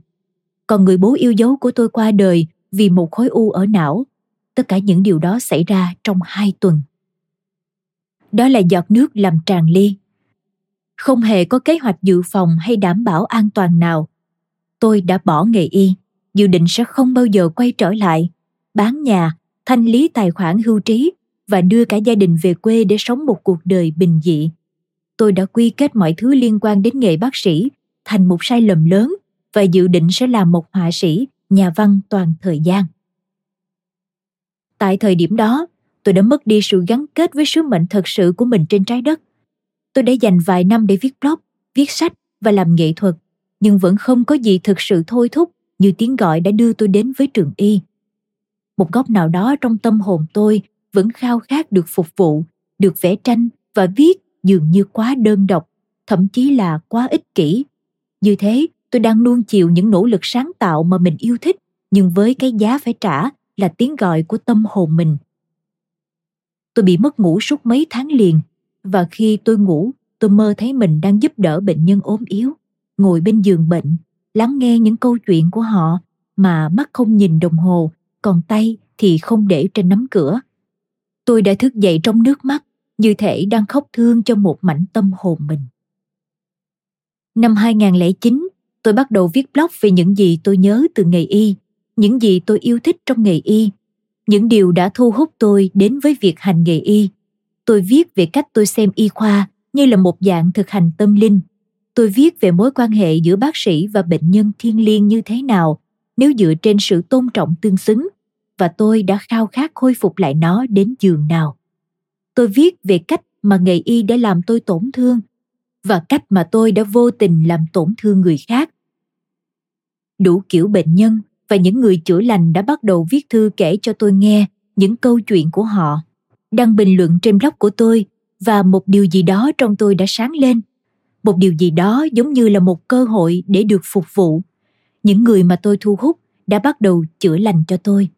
Còn người bố yêu dấu của tôi qua đời vì một khối u ở não. Tất cả những điều đó xảy ra trong hai tuần. Đó là giọt nước làm tràn ly. Không hề có kế hoạch dự phòng hay đảm bảo an toàn nào tôi đã bỏ nghề y, dự định sẽ không bao giờ quay trở lại. Bán nhà, thanh lý tài khoản hưu trí và đưa cả gia đình về quê để sống một cuộc đời bình dị. Tôi đã quy kết mọi thứ liên quan đến nghề bác sĩ thành một sai lầm lớn và dự định sẽ làm một họa sĩ, nhà văn toàn thời gian. Tại thời điểm đó, tôi đã mất đi sự gắn kết với sứ mệnh thật sự của mình trên trái đất. Tôi đã dành vài năm để viết blog, viết sách và làm nghệ thuật nhưng vẫn không có gì thực sự thôi thúc, như tiếng gọi đã đưa tôi đến với trường y. Một góc nào đó trong tâm hồn tôi vẫn khao khát được phục vụ, được vẽ tranh và viết dường như quá đơn độc, thậm chí là quá ích kỷ. Như thế, tôi đang nuông chiều những nỗ lực sáng tạo mà mình yêu thích, nhưng với cái giá phải trả là tiếng gọi của tâm hồn mình. Tôi bị mất ngủ suốt mấy tháng liền, và khi tôi ngủ, tôi mơ thấy mình đang giúp đỡ bệnh nhân ốm yếu ngồi bên giường bệnh lắng nghe những câu chuyện của họ mà mắt không nhìn đồng hồ còn tay thì không để trên nắm cửa tôi đã thức dậy trong nước mắt như thể đang khóc thương cho một mảnh tâm hồn mình. Năm 2009, tôi bắt đầu viết blog về những gì tôi nhớ từ nghề y, những gì tôi yêu thích trong nghề y, những điều đã thu hút tôi đến với việc hành nghề y. Tôi viết về cách tôi xem y khoa như là một dạng thực hành tâm linh. Tôi viết về mối quan hệ giữa bác sĩ và bệnh nhân thiên liêng như thế nào, nếu dựa trên sự tôn trọng tương xứng, và tôi đã khao khát khôi phục lại nó đến giường nào. Tôi viết về cách mà nghề y đã làm tôi tổn thương, và cách mà tôi đã vô tình làm tổn thương người khác. Đủ kiểu bệnh nhân, và những người chữa lành đã bắt đầu viết thư kể cho tôi nghe những câu chuyện của họ, đăng bình luận trên blog của tôi, và một điều gì đó trong tôi đã sáng lên một điều gì đó giống như là một cơ hội để được phục vụ. Những người mà tôi thu hút đã bắt đầu chữa lành cho tôi.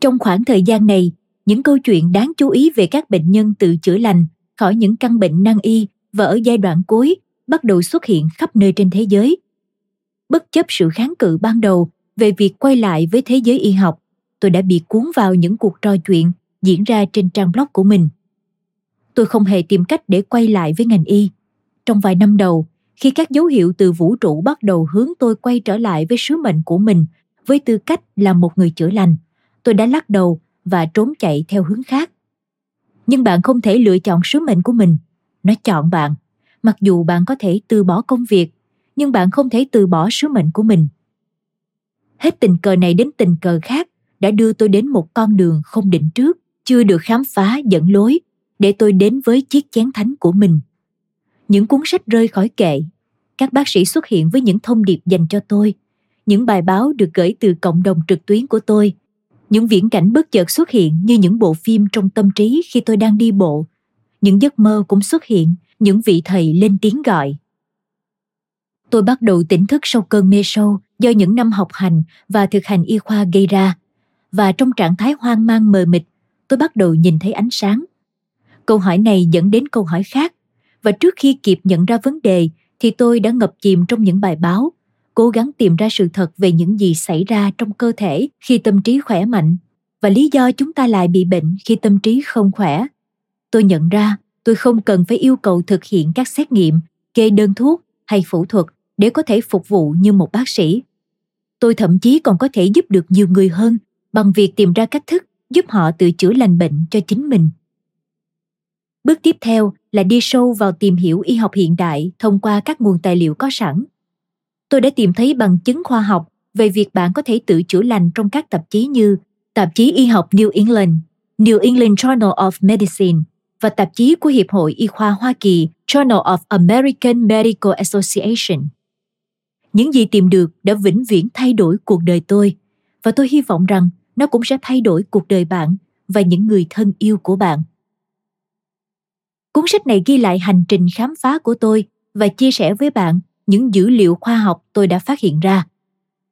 Trong khoảng thời gian này, những câu chuyện đáng chú ý về các bệnh nhân tự chữa lành khỏi những căn bệnh nan y và ở giai đoạn cuối bắt đầu xuất hiện khắp nơi trên thế giới. Bất chấp sự kháng cự ban đầu về việc quay lại với thế giới y học, tôi đã bị cuốn vào những cuộc trò chuyện diễn ra trên trang blog của mình tôi không hề tìm cách để quay lại với ngành y. Trong vài năm đầu, khi các dấu hiệu từ vũ trụ bắt đầu hướng tôi quay trở lại với sứ mệnh của mình, với tư cách là một người chữa lành, tôi đã lắc đầu và trốn chạy theo hướng khác. Nhưng bạn không thể lựa chọn sứ mệnh của mình. Nó chọn bạn. Mặc dù bạn có thể từ bỏ công việc, nhưng bạn không thể từ bỏ sứ mệnh của mình. Hết tình cờ này đến tình cờ khác đã đưa tôi đến một con đường không định trước, chưa được khám phá dẫn lối để tôi đến với chiếc chén thánh của mình. Những cuốn sách rơi khỏi kệ, các bác sĩ xuất hiện với những thông điệp dành cho tôi, những bài báo được gửi từ cộng đồng trực tuyến của tôi, những viễn cảnh bất chợt xuất hiện như những bộ phim trong tâm trí khi tôi đang đi bộ, những giấc mơ cũng xuất hiện, những vị thầy lên tiếng gọi. Tôi bắt đầu tỉnh thức sau cơn mê sâu do những năm học hành và thực hành y khoa gây ra, và trong trạng thái hoang mang mờ mịt, tôi bắt đầu nhìn thấy ánh sáng câu hỏi này dẫn đến câu hỏi khác. Và trước khi kịp nhận ra vấn đề, thì tôi đã ngập chìm trong những bài báo, cố gắng tìm ra sự thật về những gì xảy ra trong cơ thể khi tâm trí khỏe mạnh. Và lý do chúng ta lại bị bệnh khi tâm trí không khỏe. Tôi nhận ra, tôi không cần phải yêu cầu thực hiện các xét nghiệm, kê đơn thuốc hay phẫu thuật để có thể phục vụ như một bác sĩ. Tôi thậm chí còn có thể giúp được nhiều người hơn bằng việc tìm ra cách thức giúp họ tự chữa lành bệnh cho chính mình bước tiếp theo là đi sâu vào tìm hiểu y học hiện đại thông qua các nguồn tài liệu có sẵn tôi đã tìm thấy bằng chứng khoa học về việc bạn có thể tự chữa lành trong các tạp chí như tạp chí y học New England, New England Journal of Medicine và tạp chí của Hiệp hội Y khoa Hoa Kỳ Journal of American Medical Association. Những gì tìm được đã vĩnh viễn thay đổi cuộc đời tôi và tôi hy vọng rằng nó cũng sẽ thay đổi cuộc đời bạn và những người thân yêu của bạn. Cuốn sách này ghi lại hành trình khám phá của tôi và chia sẻ với bạn những dữ liệu khoa học tôi đã phát hiện ra.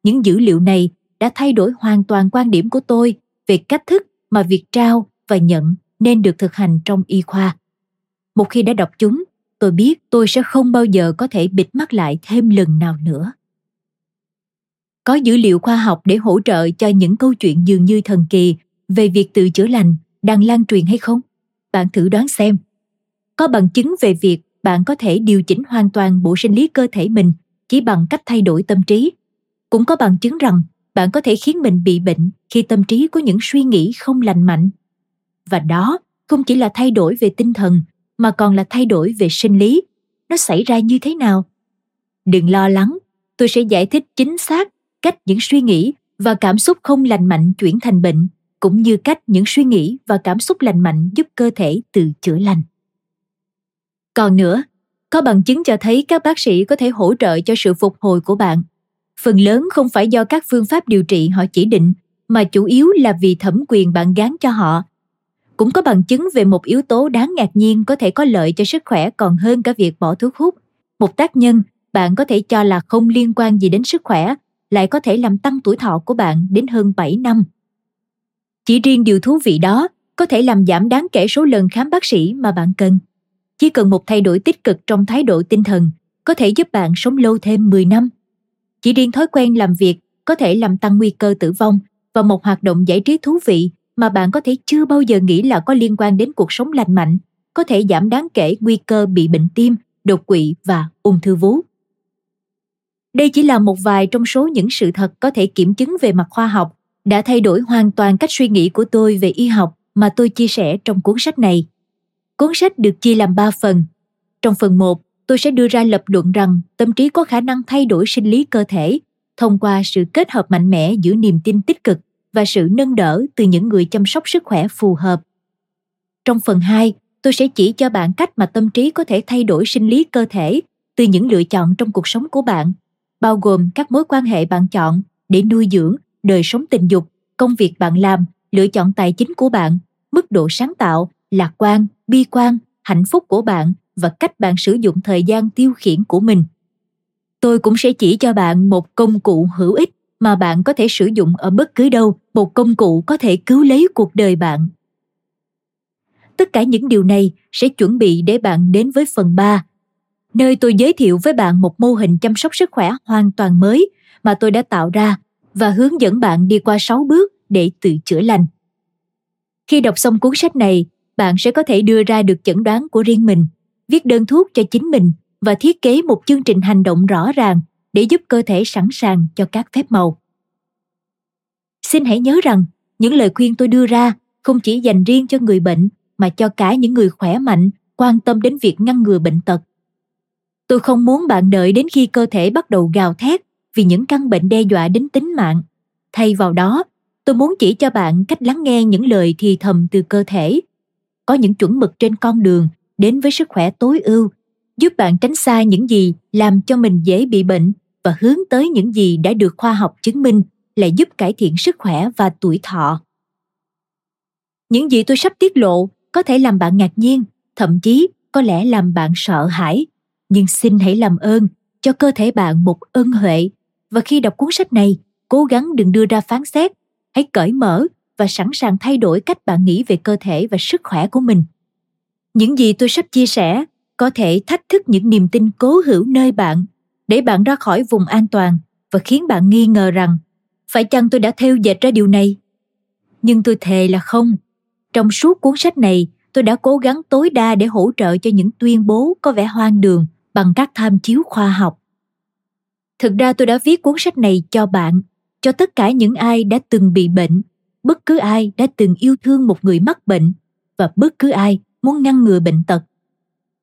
Những dữ liệu này đã thay đổi hoàn toàn quan điểm của tôi về cách thức mà việc trao và nhận nên được thực hành trong y khoa. Một khi đã đọc chúng, tôi biết tôi sẽ không bao giờ có thể bịt mắt lại thêm lần nào nữa. Có dữ liệu khoa học để hỗ trợ cho những câu chuyện dường như thần kỳ về việc tự chữa lành đang lan truyền hay không? Bạn thử đoán xem. Có bằng chứng về việc bạn có thể điều chỉnh hoàn toàn bộ sinh lý cơ thể mình chỉ bằng cách thay đổi tâm trí. Cũng có bằng chứng rằng bạn có thể khiến mình bị bệnh khi tâm trí có những suy nghĩ không lành mạnh. Và đó không chỉ là thay đổi về tinh thần, mà còn là thay đổi về sinh lý. Nó xảy ra như thế nào? Đừng lo lắng, tôi sẽ giải thích chính xác cách những suy nghĩ và cảm xúc không lành mạnh chuyển thành bệnh, cũng như cách những suy nghĩ và cảm xúc lành mạnh giúp cơ thể tự chữa lành còn nữa, có bằng chứng cho thấy các bác sĩ có thể hỗ trợ cho sự phục hồi của bạn. Phần lớn không phải do các phương pháp điều trị họ chỉ định, mà chủ yếu là vì thẩm quyền bạn gán cho họ. Cũng có bằng chứng về một yếu tố đáng ngạc nhiên có thể có lợi cho sức khỏe còn hơn cả việc bỏ thuốc hút. Một tác nhân bạn có thể cho là không liên quan gì đến sức khỏe, lại có thể làm tăng tuổi thọ của bạn đến hơn 7 năm. Chỉ riêng điều thú vị đó có thể làm giảm đáng kể số lần khám bác sĩ mà bạn cần. Chỉ cần một thay đổi tích cực trong thái độ tinh thần có thể giúp bạn sống lâu thêm 10 năm. Chỉ riêng thói quen làm việc có thể làm tăng nguy cơ tử vong và một hoạt động giải trí thú vị mà bạn có thể chưa bao giờ nghĩ là có liên quan đến cuộc sống lành mạnh có thể giảm đáng kể nguy cơ bị bệnh tim, đột quỵ và ung thư vú. Đây chỉ là một vài trong số những sự thật có thể kiểm chứng về mặt khoa học đã thay đổi hoàn toàn cách suy nghĩ của tôi về y học mà tôi chia sẻ trong cuốn sách này. Cuốn sách được chia làm 3 phần. Trong phần 1, tôi sẽ đưa ra lập luận rằng tâm trí có khả năng thay đổi sinh lý cơ thể thông qua sự kết hợp mạnh mẽ giữa niềm tin tích cực và sự nâng đỡ từ những người chăm sóc sức khỏe phù hợp. Trong phần 2, tôi sẽ chỉ cho bạn cách mà tâm trí có thể thay đổi sinh lý cơ thể từ những lựa chọn trong cuộc sống của bạn bao gồm các mối quan hệ bạn chọn để nuôi dưỡng đời sống tình dục công việc bạn làm lựa chọn tài chính của bạn mức độ sáng tạo lạc quan bi quan hạnh phúc của bạn và cách bạn sử dụng thời gian tiêu khiển của mình tôi cũng sẽ chỉ cho bạn một công cụ hữu ích mà bạn có thể sử dụng ở bất cứ đâu một công cụ có thể cứu lấy cuộc đời bạn tất cả những điều này sẽ chuẩn bị để bạn đến với phần 3, nơi tôi giới thiệu với bạn một mô hình chăm sóc sức khỏe hoàn toàn mới mà tôi đã tạo ra và hướng dẫn bạn đi qua 6 bước để tự chữa lành. Khi đọc xong cuốn sách này, bạn sẽ có thể đưa ra được chẩn đoán của riêng mình, viết đơn thuốc cho chính mình và thiết kế một chương trình hành động rõ ràng để giúp cơ thể sẵn sàng cho các phép màu. Xin hãy nhớ rằng, những lời khuyên tôi đưa ra không chỉ dành riêng cho người bệnh mà cho cả những người khỏe mạnh quan tâm đến việc ngăn ngừa bệnh tật. Tôi không muốn bạn đợi đến khi cơ thể bắt đầu gào thét vì những căn bệnh đe dọa đến tính mạng. Thay vào đó, tôi muốn chỉ cho bạn cách lắng nghe những lời thì thầm từ cơ thể. Có những chuẩn mực trên con đường đến với sức khỏe tối ưu, giúp bạn tránh xa những gì làm cho mình dễ bị bệnh và hướng tới những gì đã được khoa học chứng minh là giúp cải thiện sức khỏe và tuổi thọ. Những gì tôi sắp tiết lộ có thể làm bạn ngạc nhiên thậm chí có lẽ làm bạn sợ hãi nhưng xin hãy làm ơn cho cơ thể bạn một ân huệ và khi đọc cuốn sách này cố gắng đừng đưa ra phán xét hãy cởi mở và sẵn sàng thay đổi cách bạn nghĩ về cơ thể và sức khỏe của mình. Những gì tôi sắp chia sẻ có thể thách thức những niềm tin cố hữu nơi bạn để bạn ra khỏi vùng an toàn và khiến bạn nghi ngờ rằng phải chăng tôi đã theo dệt ra điều này? Nhưng tôi thề là không. Trong suốt cuốn sách này, tôi đã cố gắng tối đa để hỗ trợ cho những tuyên bố có vẻ hoang đường bằng các tham chiếu khoa học. Thực ra tôi đã viết cuốn sách này cho bạn, cho tất cả những ai đã từng bị bệnh, bất cứ ai đã từng yêu thương một người mắc bệnh và bất cứ ai muốn ngăn ngừa bệnh tật.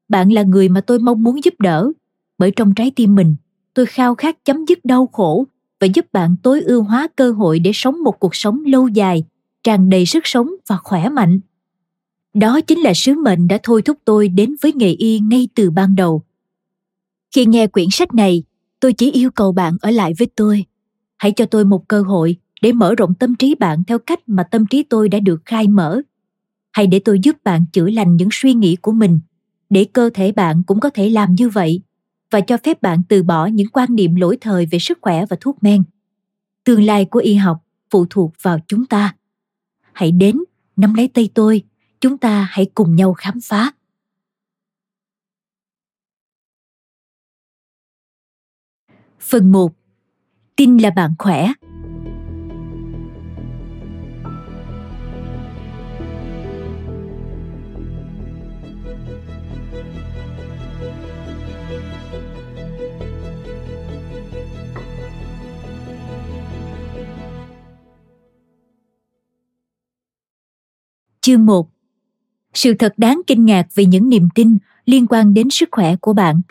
Bạn là người mà tôi mong muốn giúp đỡ, bởi trong trái tim mình, tôi khao khát chấm dứt đau khổ và giúp bạn tối ưu hóa cơ hội để sống một cuộc sống lâu dài tràn đầy sức sống và khỏe mạnh. Đó chính là sứ mệnh đã thôi thúc tôi đến với nghề y ngay từ ban đầu. Khi nghe quyển sách này tôi chỉ yêu cầu bạn ở lại với tôi. Hãy cho tôi một cơ hội để mở rộng tâm trí bạn theo cách mà tâm trí tôi đã được khai mở. Hay để tôi giúp bạn chữa lành những suy nghĩ của mình, để cơ thể bạn cũng có thể làm như vậy, và cho phép bạn từ bỏ những quan niệm lỗi thời về sức khỏe và thuốc men. Tương lai của y học phụ thuộc vào chúng ta. Hãy đến, nắm lấy tay tôi, chúng ta hãy cùng nhau khám phá. Phần 1 tin là bạn khỏe. Chương 1 Sự thật đáng kinh ngạc về những niềm tin liên quan đến sức khỏe của bạn.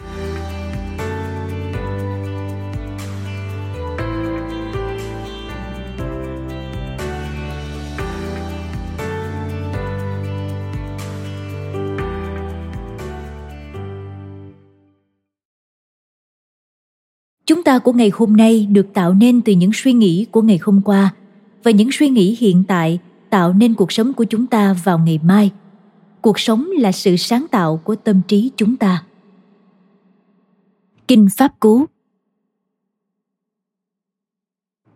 Chúng ta của ngày hôm nay được tạo nên từ những suy nghĩ của ngày hôm qua và những suy nghĩ hiện tại tạo nên cuộc sống của chúng ta vào ngày mai. Cuộc sống là sự sáng tạo của tâm trí chúng ta. Kinh pháp cú.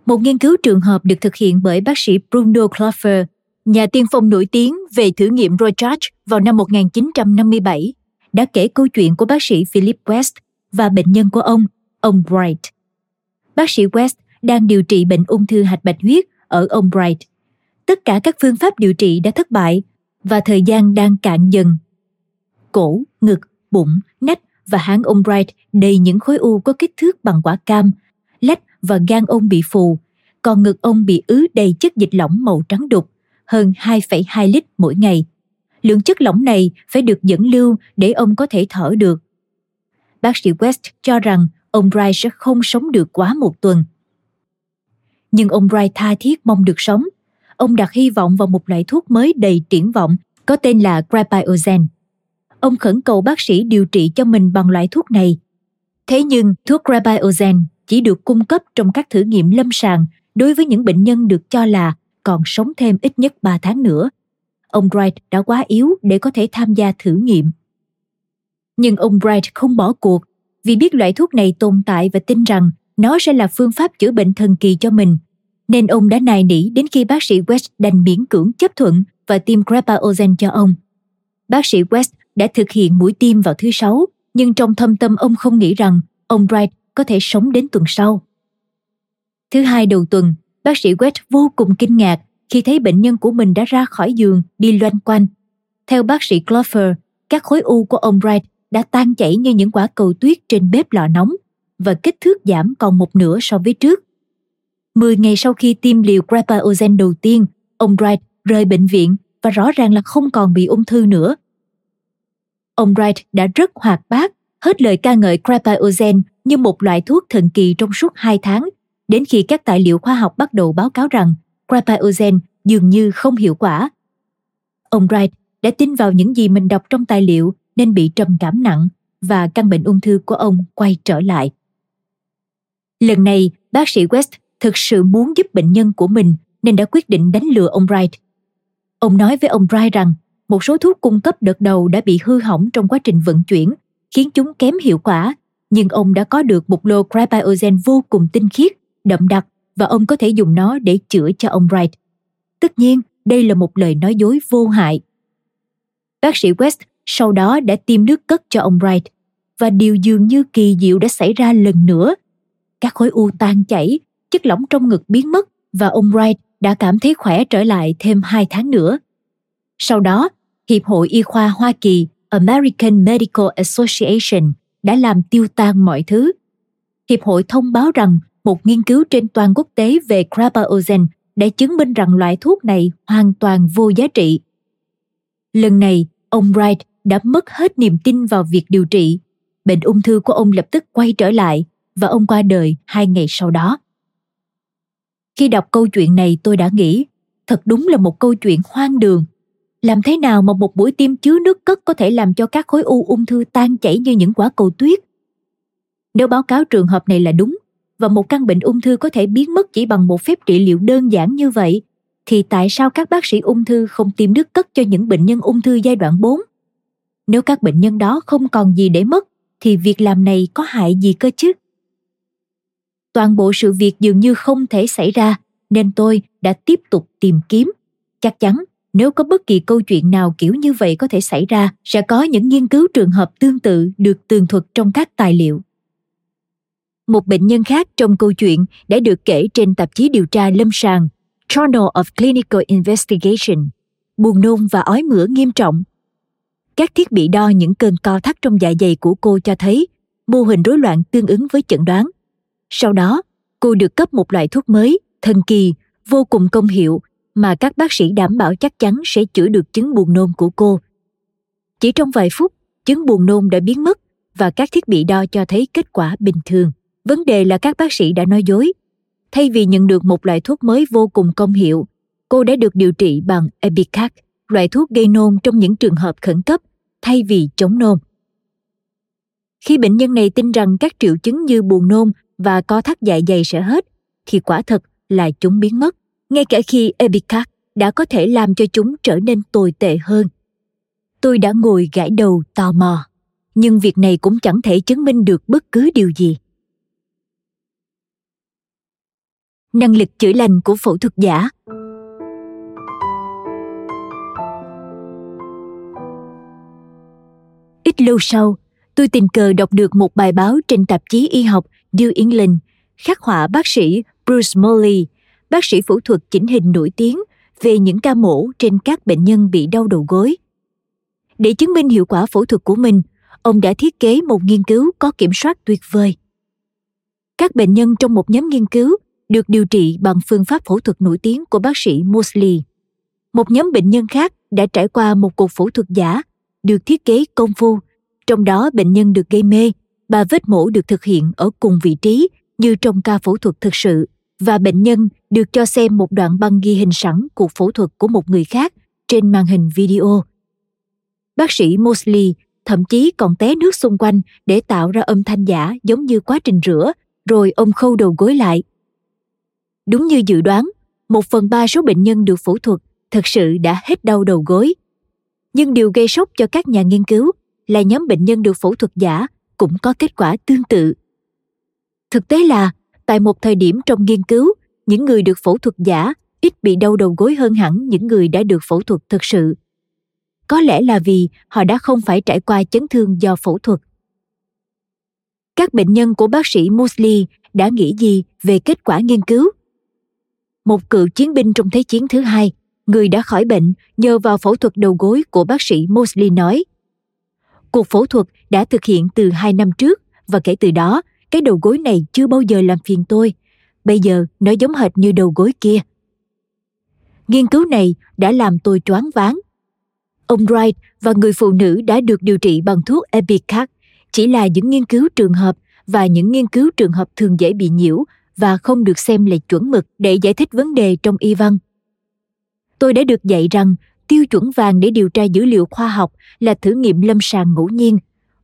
Một nghiên cứu trường hợp được thực hiện bởi bác sĩ Bruno Clover, nhà tiên phong nổi tiếng về thử nghiệm Rorschach vào năm 1957, đã kể câu chuyện của bác sĩ Philip West và bệnh nhân của ông, ông Bright. Bác sĩ West đang điều trị bệnh ung thư hạch bạch huyết ở ông Bright tất cả các phương pháp điều trị đã thất bại và thời gian đang cạn dần. Cổ, ngực, bụng, nách và háng ông Bright đầy những khối u có kích thước bằng quả cam, lách và gan ông bị phù, còn ngực ông bị ứ đầy chất dịch lỏng màu trắng đục, hơn 2,2 lít mỗi ngày. Lượng chất lỏng này phải được dẫn lưu để ông có thể thở được. Bác sĩ West cho rằng ông Bright sẽ không sống được quá một tuần. Nhưng ông Bright tha thiết mong được sống ông đặt hy vọng vào một loại thuốc mới đầy triển vọng, có tên là Grapiogen. ông khẩn cầu bác sĩ điều trị cho mình bằng loại thuốc này. Thế nhưng, thuốc Rabiogen chỉ được cung cấp trong các thử nghiệm lâm sàng đối với những bệnh nhân được cho là còn sống thêm ít nhất 3 tháng nữa. Ông Bright đã quá yếu để có thể tham gia thử nghiệm. Nhưng ông Bright không bỏ cuộc, vì biết loại thuốc này tồn tại và tin rằng nó sẽ là phương pháp chữa bệnh thần kỳ cho mình. Nên ông đã nài nỉ đến khi bác sĩ West đành miễn cưỡng chấp thuận và tiêm Grappa-Ozen cho ông. Bác sĩ West đã thực hiện mũi tiêm vào thứ sáu, nhưng trong thâm tâm ông không nghĩ rằng ông Bright có thể sống đến tuần sau. Thứ hai đầu tuần, bác sĩ West vô cùng kinh ngạc khi thấy bệnh nhân của mình đã ra khỏi giường đi loanh quanh. Theo bác sĩ Clover, các khối u của ông Bright đã tan chảy như những quả cầu tuyết trên bếp lò nóng và kích thước giảm còn một nửa so với trước. Mười ngày sau khi tiêm liều Grapaozen đầu tiên, ông Wright rời bệnh viện và rõ ràng là không còn bị ung thư nữa. Ông Wright đã rất hoạt bát, hết lời ca ngợi Grapaozen như một loại thuốc thần kỳ trong suốt 2 tháng, đến khi các tài liệu khoa học bắt đầu báo cáo rằng Grapaozen dường như không hiệu quả. Ông Wright đã tin vào những gì mình đọc trong tài liệu nên bị trầm cảm nặng và căn bệnh ung thư của ông quay trở lại. Lần này, bác sĩ West thực sự muốn giúp bệnh nhân của mình nên đã quyết định đánh lừa ông Bright. Ông nói với ông Bright rằng một số thuốc cung cấp đợt đầu đã bị hư hỏng trong quá trình vận chuyển, khiến chúng kém hiệu quả, nhưng ông đã có được một lô Crabiogen vô cùng tinh khiết, đậm đặc và ông có thể dùng nó để chữa cho ông Bright. Tất nhiên, đây là một lời nói dối vô hại. Bác sĩ West sau đó đã tiêm nước cất cho ông Bright và điều dường như kỳ diệu đã xảy ra lần nữa. Các khối u tan chảy, chất lỏng trong ngực biến mất và ông Wright đã cảm thấy khỏe trở lại thêm 2 tháng nữa. Sau đó, Hiệp hội Y khoa Hoa Kỳ American Medical Association đã làm tiêu tan mọi thứ. Hiệp hội thông báo rằng một nghiên cứu trên toàn quốc tế về Crapaozen đã chứng minh rằng loại thuốc này hoàn toàn vô giá trị. Lần này, ông Wright đã mất hết niềm tin vào việc điều trị. Bệnh ung thư của ông lập tức quay trở lại và ông qua đời hai ngày sau đó. Khi đọc câu chuyện này tôi đã nghĩ, thật đúng là một câu chuyện hoang đường. Làm thế nào mà một buổi tiêm chứa nước cất có thể làm cho các khối u ung thư tan chảy như những quả cầu tuyết? Nếu báo cáo trường hợp này là đúng, và một căn bệnh ung thư có thể biến mất chỉ bằng một phép trị liệu đơn giản như vậy, thì tại sao các bác sĩ ung thư không tiêm nước cất cho những bệnh nhân ung thư giai đoạn 4? Nếu các bệnh nhân đó không còn gì để mất, thì việc làm này có hại gì cơ chứ? Toàn bộ sự việc dường như không thể xảy ra nên tôi đã tiếp tục tìm kiếm chắc chắn nếu có bất kỳ câu chuyện nào kiểu như vậy có thể xảy ra sẽ có những nghiên cứu trường hợp tương tự được tường thuật trong các tài liệu một bệnh nhân khác trong câu chuyện đã được kể trên tạp chí điều tra lâm sàng Journal of Clinical Investigation, buồn nôn và ói mửa nghiêm trọng. Các thiết bị đo những cơn co thắt trong dạ dày của cô cho thấy mô hình rối loạn tương ứng với chẩn đoán. Sau đó, cô được cấp một loại thuốc mới, thần kỳ, vô cùng công hiệu mà các bác sĩ đảm bảo chắc chắn sẽ chữa được chứng buồn nôn của cô. Chỉ trong vài phút, chứng buồn nôn đã biến mất và các thiết bị đo cho thấy kết quả bình thường. Vấn đề là các bác sĩ đã nói dối. Thay vì nhận được một loại thuốc mới vô cùng công hiệu, cô đã được điều trị bằng Epicac, loại thuốc gây nôn trong những trường hợp khẩn cấp, thay vì chống nôn. Khi bệnh nhân này tin rằng các triệu chứng như buồn nôn và co thắt dạ dày sẽ hết, thì quả thật là chúng biến mất, ngay cả khi Epicac đã có thể làm cho chúng trở nên tồi tệ hơn. Tôi đã ngồi gãi đầu tò mò, nhưng việc này cũng chẳng thể chứng minh được bất cứ điều gì. Năng lực chữa lành của phẫu thuật giả Ít lâu sau, tôi tình cờ đọc được một bài báo trên tạp chí y học New England khắc họa bác sĩ Bruce Molly, bác sĩ phẫu thuật chỉnh hình nổi tiếng về những ca mổ trên các bệnh nhân bị đau đầu gối. Để chứng minh hiệu quả phẫu thuật của mình, ông đã thiết kế một nghiên cứu có kiểm soát tuyệt vời. Các bệnh nhân trong một nhóm nghiên cứu được điều trị bằng phương pháp phẫu thuật nổi tiếng của bác sĩ Mosley. Một nhóm bệnh nhân khác đã trải qua một cuộc phẫu thuật giả được thiết kế công phu, trong đó bệnh nhân được gây mê ba vết mổ được thực hiện ở cùng vị trí như trong ca phẫu thuật thực sự và bệnh nhân được cho xem một đoạn băng ghi hình sẵn cuộc phẫu thuật của một người khác trên màn hình video. Bác sĩ Mosley thậm chí còn té nước xung quanh để tạo ra âm thanh giả giống như quá trình rửa, rồi ông khâu đầu gối lại. Đúng như dự đoán, một phần ba số bệnh nhân được phẫu thuật thực sự đã hết đau đầu gối. Nhưng điều gây sốc cho các nhà nghiên cứu là nhóm bệnh nhân được phẫu thuật giả cũng có kết quả tương tự. Thực tế là, tại một thời điểm trong nghiên cứu, những người được phẫu thuật giả ít bị đau đầu gối hơn hẳn những người đã được phẫu thuật thực sự. Có lẽ là vì họ đã không phải trải qua chấn thương do phẫu thuật. Các bệnh nhân của bác sĩ Mosley đã nghĩ gì về kết quả nghiên cứu? Một cựu chiến binh trong Thế chiến thứ hai, người đã khỏi bệnh nhờ vào phẫu thuật đầu gối của bác sĩ Mosley nói. Cuộc phẫu thuật đã thực hiện từ hai năm trước và kể từ đó, cái đầu gối này chưa bao giờ làm phiền tôi. Bây giờ nó giống hệt như đầu gối kia. Nghiên cứu này đã làm tôi choáng váng. Ông Wright và người phụ nữ đã được điều trị bằng thuốc Epicac chỉ là những nghiên cứu trường hợp và những nghiên cứu trường hợp thường dễ bị nhiễu và không được xem là chuẩn mực để giải thích vấn đề trong y văn. Tôi đã được dạy rằng tiêu chuẩn vàng để điều tra dữ liệu khoa học là thử nghiệm lâm sàng ngẫu nhiên,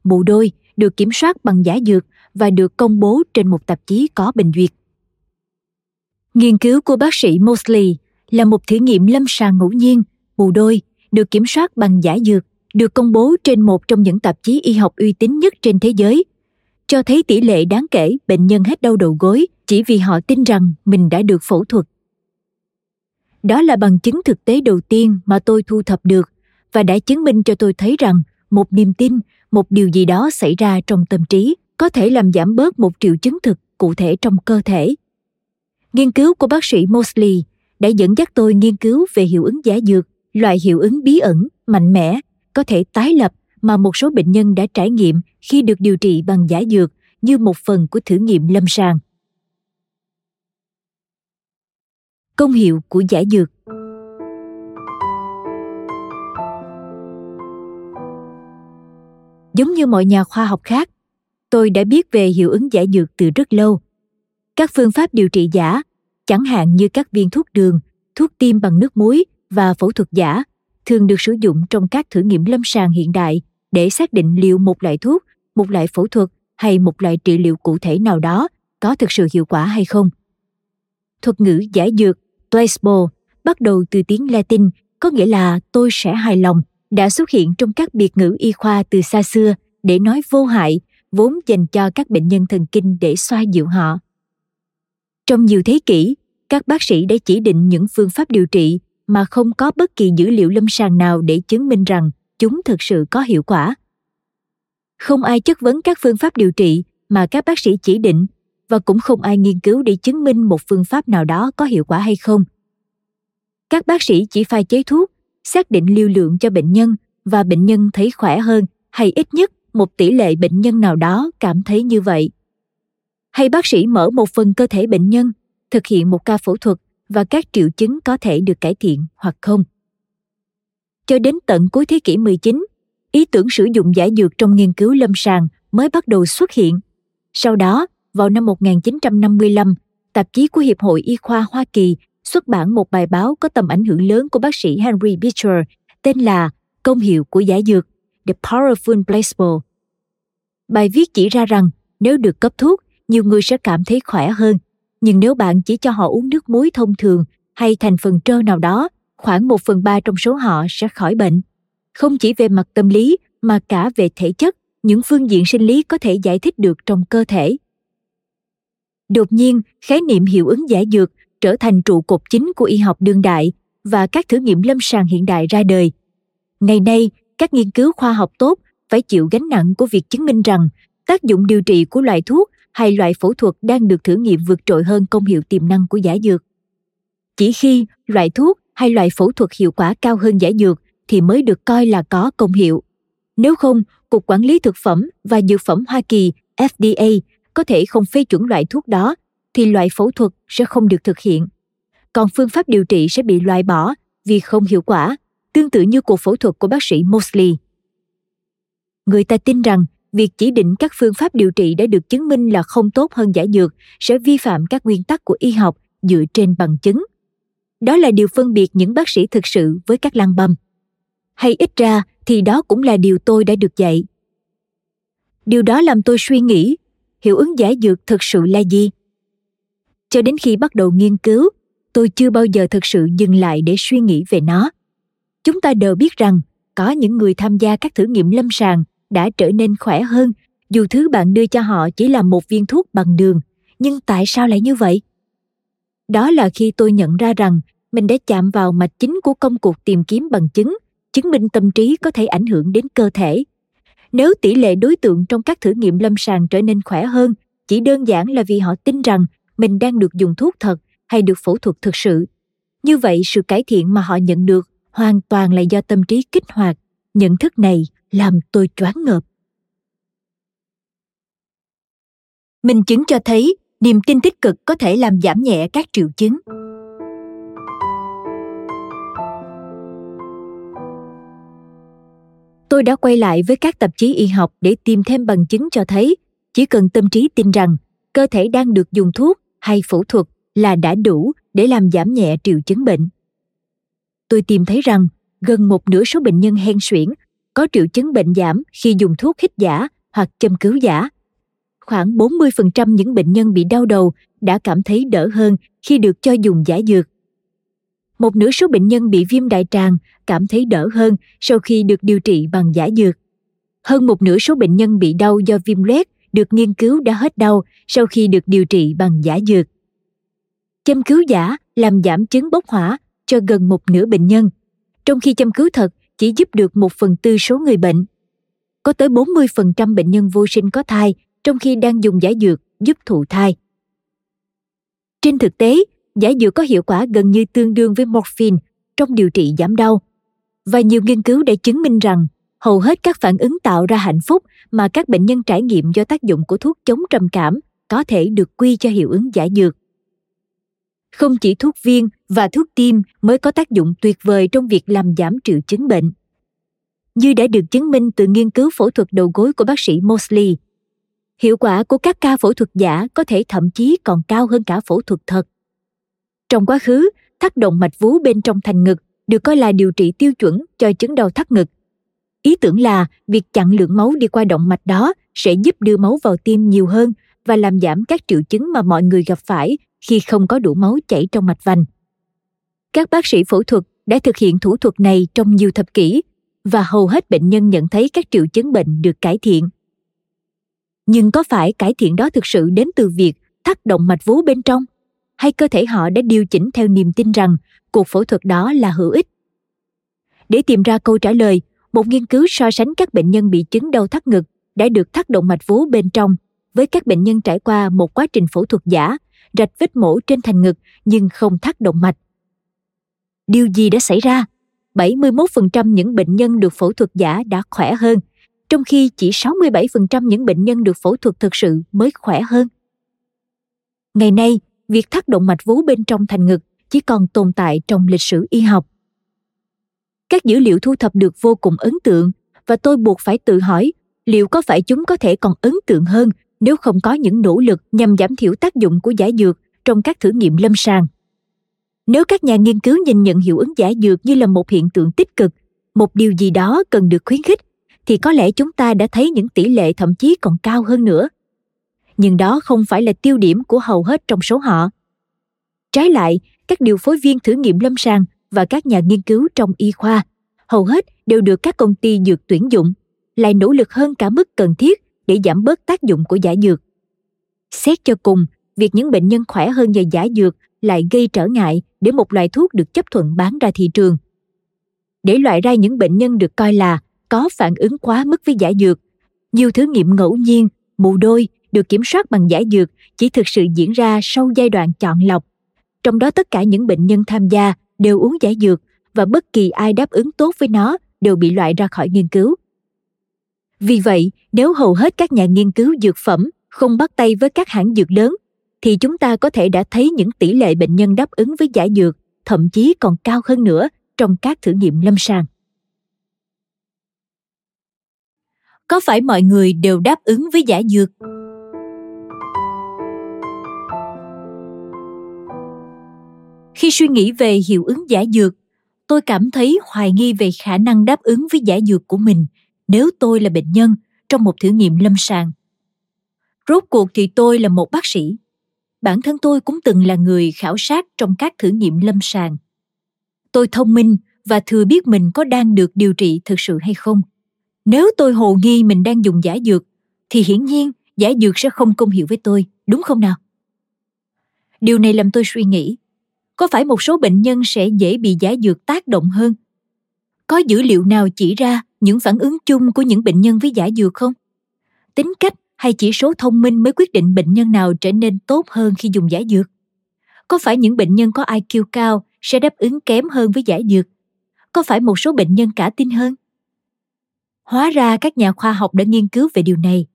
mù đôi, được kiểm soát bằng giả dược và được công bố trên một tạp chí có bình duyệt. Nghiên cứu của bác sĩ Mosley là một thử nghiệm lâm sàng ngẫu nhiên, mù đôi, được kiểm soát bằng giả dược, được công bố trên một trong những tạp chí y học uy tín nhất trên thế giới, cho thấy tỷ lệ đáng kể bệnh nhân hết đau đầu gối chỉ vì họ tin rằng mình đã được phẫu thuật. Đó là bằng chứng thực tế đầu tiên mà tôi thu thập được và đã chứng minh cho tôi thấy rằng một niềm tin, một điều gì đó xảy ra trong tâm trí có thể làm giảm bớt một triệu chứng thực cụ thể trong cơ thể. Nghiên cứu của bác sĩ Mosley đã dẫn dắt tôi nghiên cứu về hiệu ứng giả dược, loại hiệu ứng bí ẩn, mạnh mẽ, có thể tái lập mà một số bệnh nhân đã trải nghiệm khi được điều trị bằng giả dược như một phần của thử nghiệm lâm sàng. Công hiệu của giả dược Giống như mọi nhà khoa học khác, tôi đã biết về hiệu ứng giả dược từ rất lâu. Các phương pháp điều trị giả, chẳng hạn như các viên thuốc đường, thuốc tiêm bằng nước muối và phẫu thuật giả, thường được sử dụng trong các thử nghiệm lâm sàng hiện đại để xác định liệu một loại thuốc, một loại phẫu thuật hay một loại trị liệu cụ thể nào đó có thực sự hiệu quả hay không. Thuật ngữ giải dược placebo bắt đầu từ tiếng Latin có nghĩa là tôi sẽ hài lòng đã xuất hiện trong các biệt ngữ y khoa từ xa xưa để nói vô hại vốn dành cho các bệnh nhân thần kinh để xoa dịu họ. Trong nhiều thế kỷ, các bác sĩ đã chỉ định những phương pháp điều trị mà không có bất kỳ dữ liệu lâm sàng nào để chứng minh rằng chúng thực sự có hiệu quả. Không ai chất vấn các phương pháp điều trị mà các bác sĩ chỉ định và cũng không ai nghiên cứu để chứng minh một phương pháp nào đó có hiệu quả hay không. Các bác sĩ chỉ pha chế thuốc, xác định liều lượng cho bệnh nhân và bệnh nhân thấy khỏe hơn hay ít nhất một tỷ lệ bệnh nhân nào đó cảm thấy như vậy. Hay bác sĩ mở một phần cơ thể bệnh nhân, thực hiện một ca phẫu thuật và các triệu chứng có thể được cải thiện hoặc không. Cho đến tận cuối thế kỷ 19, ý tưởng sử dụng giải dược trong nghiên cứu lâm sàng mới bắt đầu xuất hiện. Sau đó, vào năm 1955, tạp chí của Hiệp hội Y khoa Hoa Kỳ xuất bản một bài báo có tầm ảnh hưởng lớn của bác sĩ Henry Beecher tên là Công hiệu của giải dược, The Powerful Placebo. Bài viết chỉ ra rằng nếu được cấp thuốc, nhiều người sẽ cảm thấy khỏe hơn. Nhưng nếu bạn chỉ cho họ uống nước muối thông thường hay thành phần trơ nào đó, khoảng một phần ba trong số họ sẽ khỏi bệnh. Không chỉ về mặt tâm lý mà cả về thể chất, những phương diện sinh lý có thể giải thích được trong cơ thể. Đột nhiên, khái niệm hiệu ứng giả dược trở thành trụ cột chính của y học đương đại và các thử nghiệm lâm sàng hiện đại ra đời. Ngày nay, các nghiên cứu khoa học tốt phải chịu gánh nặng của việc chứng minh rằng tác dụng điều trị của loại thuốc hay loại phẫu thuật đang được thử nghiệm vượt trội hơn công hiệu tiềm năng của giả dược. Chỉ khi loại thuốc hay loại phẫu thuật hiệu quả cao hơn giả dược thì mới được coi là có công hiệu. Nếu không, Cục Quản lý Thực phẩm và Dược phẩm Hoa Kỳ FDA có thể không phê chuẩn loại thuốc đó thì loại phẫu thuật sẽ không được thực hiện. Còn phương pháp điều trị sẽ bị loại bỏ vì không hiệu quả, tương tự như cuộc phẫu thuật của bác sĩ Mosley. Người ta tin rằng việc chỉ định các phương pháp điều trị đã được chứng minh là không tốt hơn giả dược sẽ vi phạm các nguyên tắc của y học dựa trên bằng chứng. Đó là điều phân biệt những bác sĩ thực sự với các lăng băm. Hay ít ra thì đó cũng là điều tôi đã được dạy Điều đó làm tôi suy nghĩ, hiệu ứng giả dược thực sự là gì? Cho đến khi bắt đầu nghiên cứu, tôi chưa bao giờ thực sự dừng lại để suy nghĩ về nó. Chúng ta đều biết rằng có những người tham gia các thử nghiệm lâm sàng đã trở nên khỏe hơn dù thứ bạn đưa cho họ chỉ là một viên thuốc bằng đường nhưng tại sao lại như vậy đó là khi tôi nhận ra rằng mình đã chạm vào mạch chính của công cuộc tìm kiếm bằng chứng chứng minh tâm trí có thể ảnh hưởng đến cơ thể nếu tỷ lệ đối tượng trong các thử nghiệm lâm sàng trở nên khỏe hơn, chỉ đơn giản là vì họ tin rằng mình đang được dùng thuốc thật hay được phẫu thuật thực sự. Như vậy, sự cải thiện mà họ nhận được hoàn toàn là do tâm trí kích hoạt. Nhận thức này làm tôi choáng ngợp. Minh chứng cho thấy niềm tin tích cực có thể làm giảm nhẹ các triệu chứng. Tôi đã quay lại với các tạp chí y học để tìm thêm bằng chứng cho thấy, chỉ cần tâm trí tin rằng, cơ thể đang được dùng thuốc hay phẫu thuật là đã đủ để làm giảm nhẹ triệu chứng bệnh tôi tìm thấy rằng, gần một nửa số bệnh nhân hen suyễn có triệu chứng bệnh giảm khi dùng thuốc hít giả hoặc châm cứu giả. Khoảng 40% những bệnh nhân bị đau đầu đã cảm thấy đỡ hơn khi được cho dùng giả dược. Một nửa số bệnh nhân bị viêm đại tràng cảm thấy đỡ hơn sau khi được điều trị bằng giả dược. Hơn một nửa số bệnh nhân bị đau do viêm loét được nghiên cứu đã hết đau sau khi được điều trị bằng giả dược. Châm cứu giả làm giảm chứng bốc hỏa cho gần một nửa bệnh nhân, trong khi châm cứu thật chỉ giúp được một phần tư số người bệnh. Có tới 40% bệnh nhân vô sinh có thai trong khi đang dùng giả dược giúp thụ thai. Trên thực tế, giả dược có hiệu quả gần như tương đương với morphine trong điều trị giảm đau. Và nhiều nghiên cứu đã chứng minh rằng hầu hết các phản ứng tạo ra hạnh phúc mà các bệnh nhân trải nghiệm do tác dụng của thuốc chống trầm cảm có thể được quy cho hiệu ứng giả dược. Không chỉ thuốc viên và thuốc tiêm mới có tác dụng tuyệt vời trong việc làm giảm triệu chứng bệnh. Như đã được chứng minh từ nghiên cứu phẫu thuật đầu gối của bác sĩ Mosley, hiệu quả của các ca phẫu thuật giả có thể thậm chí còn cao hơn cả phẫu thuật thật. Trong quá khứ, thắt động mạch vú bên trong thành ngực được coi là điều trị tiêu chuẩn cho chứng đau thắt ngực. Ý tưởng là việc chặn lượng máu đi qua động mạch đó sẽ giúp đưa máu vào tim nhiều hơn và làm giảm các triệu chứng mà mọi người gặp phải khi không có đủ máu chảy trong mạch vành. Các bác sĩ phẫu thuật đã thực hiện thủ thuật này trong nhiều thập kỷ và hầu hết bệnh nhân nhận thấy các triệu chứng bệnh được cải thiện. Nhưng có phải cải thiện đó thực sự đến từ việc thắt động mạch vú bên trong hay cơ thể họ đã điều chỉnh theo niềm tin rằng cuộc phẫu thuật đó là hữu ích? Để tìm ra câu trả lời, một nghiên cứu so sánh các bệnh nhân bị chứng đau thắt ngực đã được thắt động mạch vú bên trong với các bệnh nhân trải qua một quá trình phẫu thuật giả rạch vết mổ trên thành ngực nhưng không thắt động mạch. Điều gì đã xảy ra? 71% những bệnh nhân được phẫu thuật giả đã khỏe hơn, trong khi chỉ 67% những bệnh nhân được phẫu thuật thực sự mới khỏe hơn. Ngày nay, việc thắt động mạch vú bên trong thành ngực chỉ còn tồn tại trong lịch sử y học. Các dữ liệu thu thập được vô cùng ấn tượng và tôi buộc phải tự hỏi liệu có phải chúng có thể còn ấn tượng hơn nếu không có những nỗ lực nhằm giảm thiểu tác dụng của giả dược trong các thử nghiệm lâm sàng. Nếu các nhà nghiên cứu nhìn nhận hiệu ứng giả dược như là một hiện tượng tích cực, một điều gì đó cần được khuyến khích, thì có lẽ chúng ta đã thấy những tỷ lệ thậm chí còn cao hơn nữa. Nhưng đó không phải là tiêu điểm của hầu hết trong số họ. Trái lại, các điều phối viên thử nghiệm lâm sàng và các nhà nghiên cứu trong y khoa hầu hết đều được các công ty dược tuyển dụng, lại nỗ lực hơn cả mức cần thiết để giảm bớt tác dụng của giả dược. Xét cho cùng, việc những bệnh nhân khỏe hơn nhờ giả dược lại gây trở ngại để một loại thuốc được chấp thuận bán ra thị trường. Để loại ra những bệnh nhân được coi là có phản ứng quá mức với giả dược, nhiều thử nghiệm ngẫu nhiên, mù đôi được kiểm soát bằng giải dược chỉ thực sự diễn ra sau giai đoạn chọn lọc. Trong đó tất cả những bệnh nhân tham gia đều uống giải dược và bất kỳ ai đáp ứng tốt với nó đều bị loại ra khỏi nghiên cứu. Vì vậy, nếu hầu hết các nhà nghiên cứu dược phẩm không bắt tay với các hãng dược lớn, thì chúng ta có thể đã thấy những tỷ lệ bệnh nhân đáp ứng với giải dược thậm chí còn cao hơn nữa trong các thử nghiệm lâm sàng. Có phải mọi người đều đáp ứng với giả dược? Khi suy nghĩ về hiệu ứng giả dược, tôi cảm thấy hoài nghi về khả năng đáp ứng với giả dược của mình – nếu tôi là bệnh nhân trong một thử nghiệm lâm sàng. Rốt cuộc thì tôi là một bác sĩ. Bản thân tôi cũng từng là người khảo sát trong các thử nghiệm lâm sàng. Tôi thông minh và thừa biết mình có đang được điều trị thực sự hay không. Nếu tôi hồ nghi mình đang dùng giả dược, thì hiển nhiên giả dược sẽ không công hiệu với tôi, đúng không nào? Điều này làm tôi suy nghĩ, có phải một số bệnh nhân sẽ dễ bị giả dược tác động hơn? Có dữ liệu nào chỉ ra những phản ứng chung của những bệnh nhân với giả dược không? Tính cách hay chỉ số thông minh mới quyết định bệnh nhân nào trở nên tốt hơn khi dùng giả dược? Có phải những bệnh nhân có IQ cao sẽ đáp ứng kém hơn với giả dược? Có phải một số bệnh nhân cả tin hơn? Hóa ra các nhà khoa học đã nghiên cứu về điều này.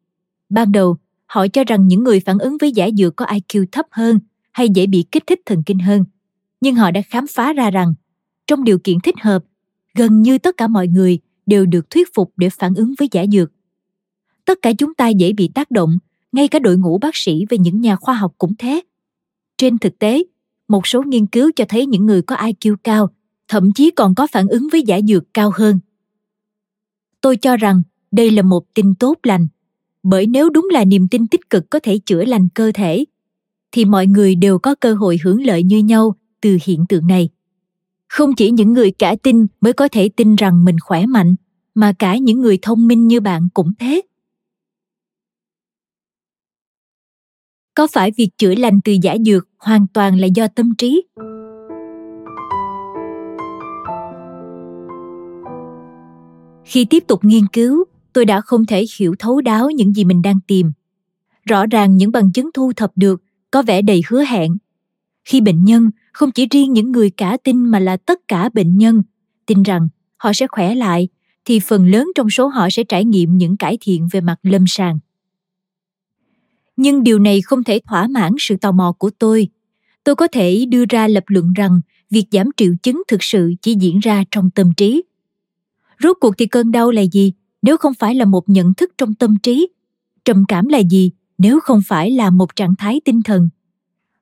Ban đầu, họ cho rằng những người phản ứng với giả dược có IQ thấp hơn hay dễ bị kích thích thần kinh hơn. Nhưng họ đã khám phá ra rằng, trong điều kiện thích hợp, gần như tất cả mọi người đều được thuyết phục để phản ứng với giả dược. Tất cả chúng ta dễ bị tác động, ngay cả đội ngũ bác sĩ và những nhà khoa học cũng thế. Trên thực tế, một số nghiên cứu cho thấy những người có IQ cao thậm chí còn có phản ứng với giả dược cao hơn. Tôi cho rằng đây là một tin tốt lành, bởi nếu đúng là niềm tin tích cực có thể chữa lành cơ thể, thì mọi người đều có cơ hội hưởng lợi như nhau từ hiện tượng này. Không chỉ những người cả tin mới có thể tin rằng mình khỏe mạnh, mà cả những người thông minh như bạn cũng thế. Có phải việc chữa lành từ giả dược hoàn toàn là do tâm trí? khi tiếp tục nghiên cứu tôi đã không thể hiểu thấu đáo những gì mình đang tìm rõ ràng những bằng chứng thu thập được có vẻ đầy hứa hẹn khi bệnh nhân không chỉ riêng những người cả tin mà là tất cả bệnh nhân, tin rằng họ sẽ khỏe lại, thì phần lớn trong số họ sẽ trải nghiệm những cải thiện về mặt lâm sàng. Nhưng điều này không thể thỏa mãn sự tò mò của tôi. Tôi có thể đưa ra lập luận rằng việc giảm triệu chứng thực sự chỉ diễn ra trong tâm trí. Rốt cuộc thì cơn đau là gì? Nếu không phải là một nhận thức trong tâm trí, trầm cảm là gì? Nếu không phải là một trạng thái tinh thần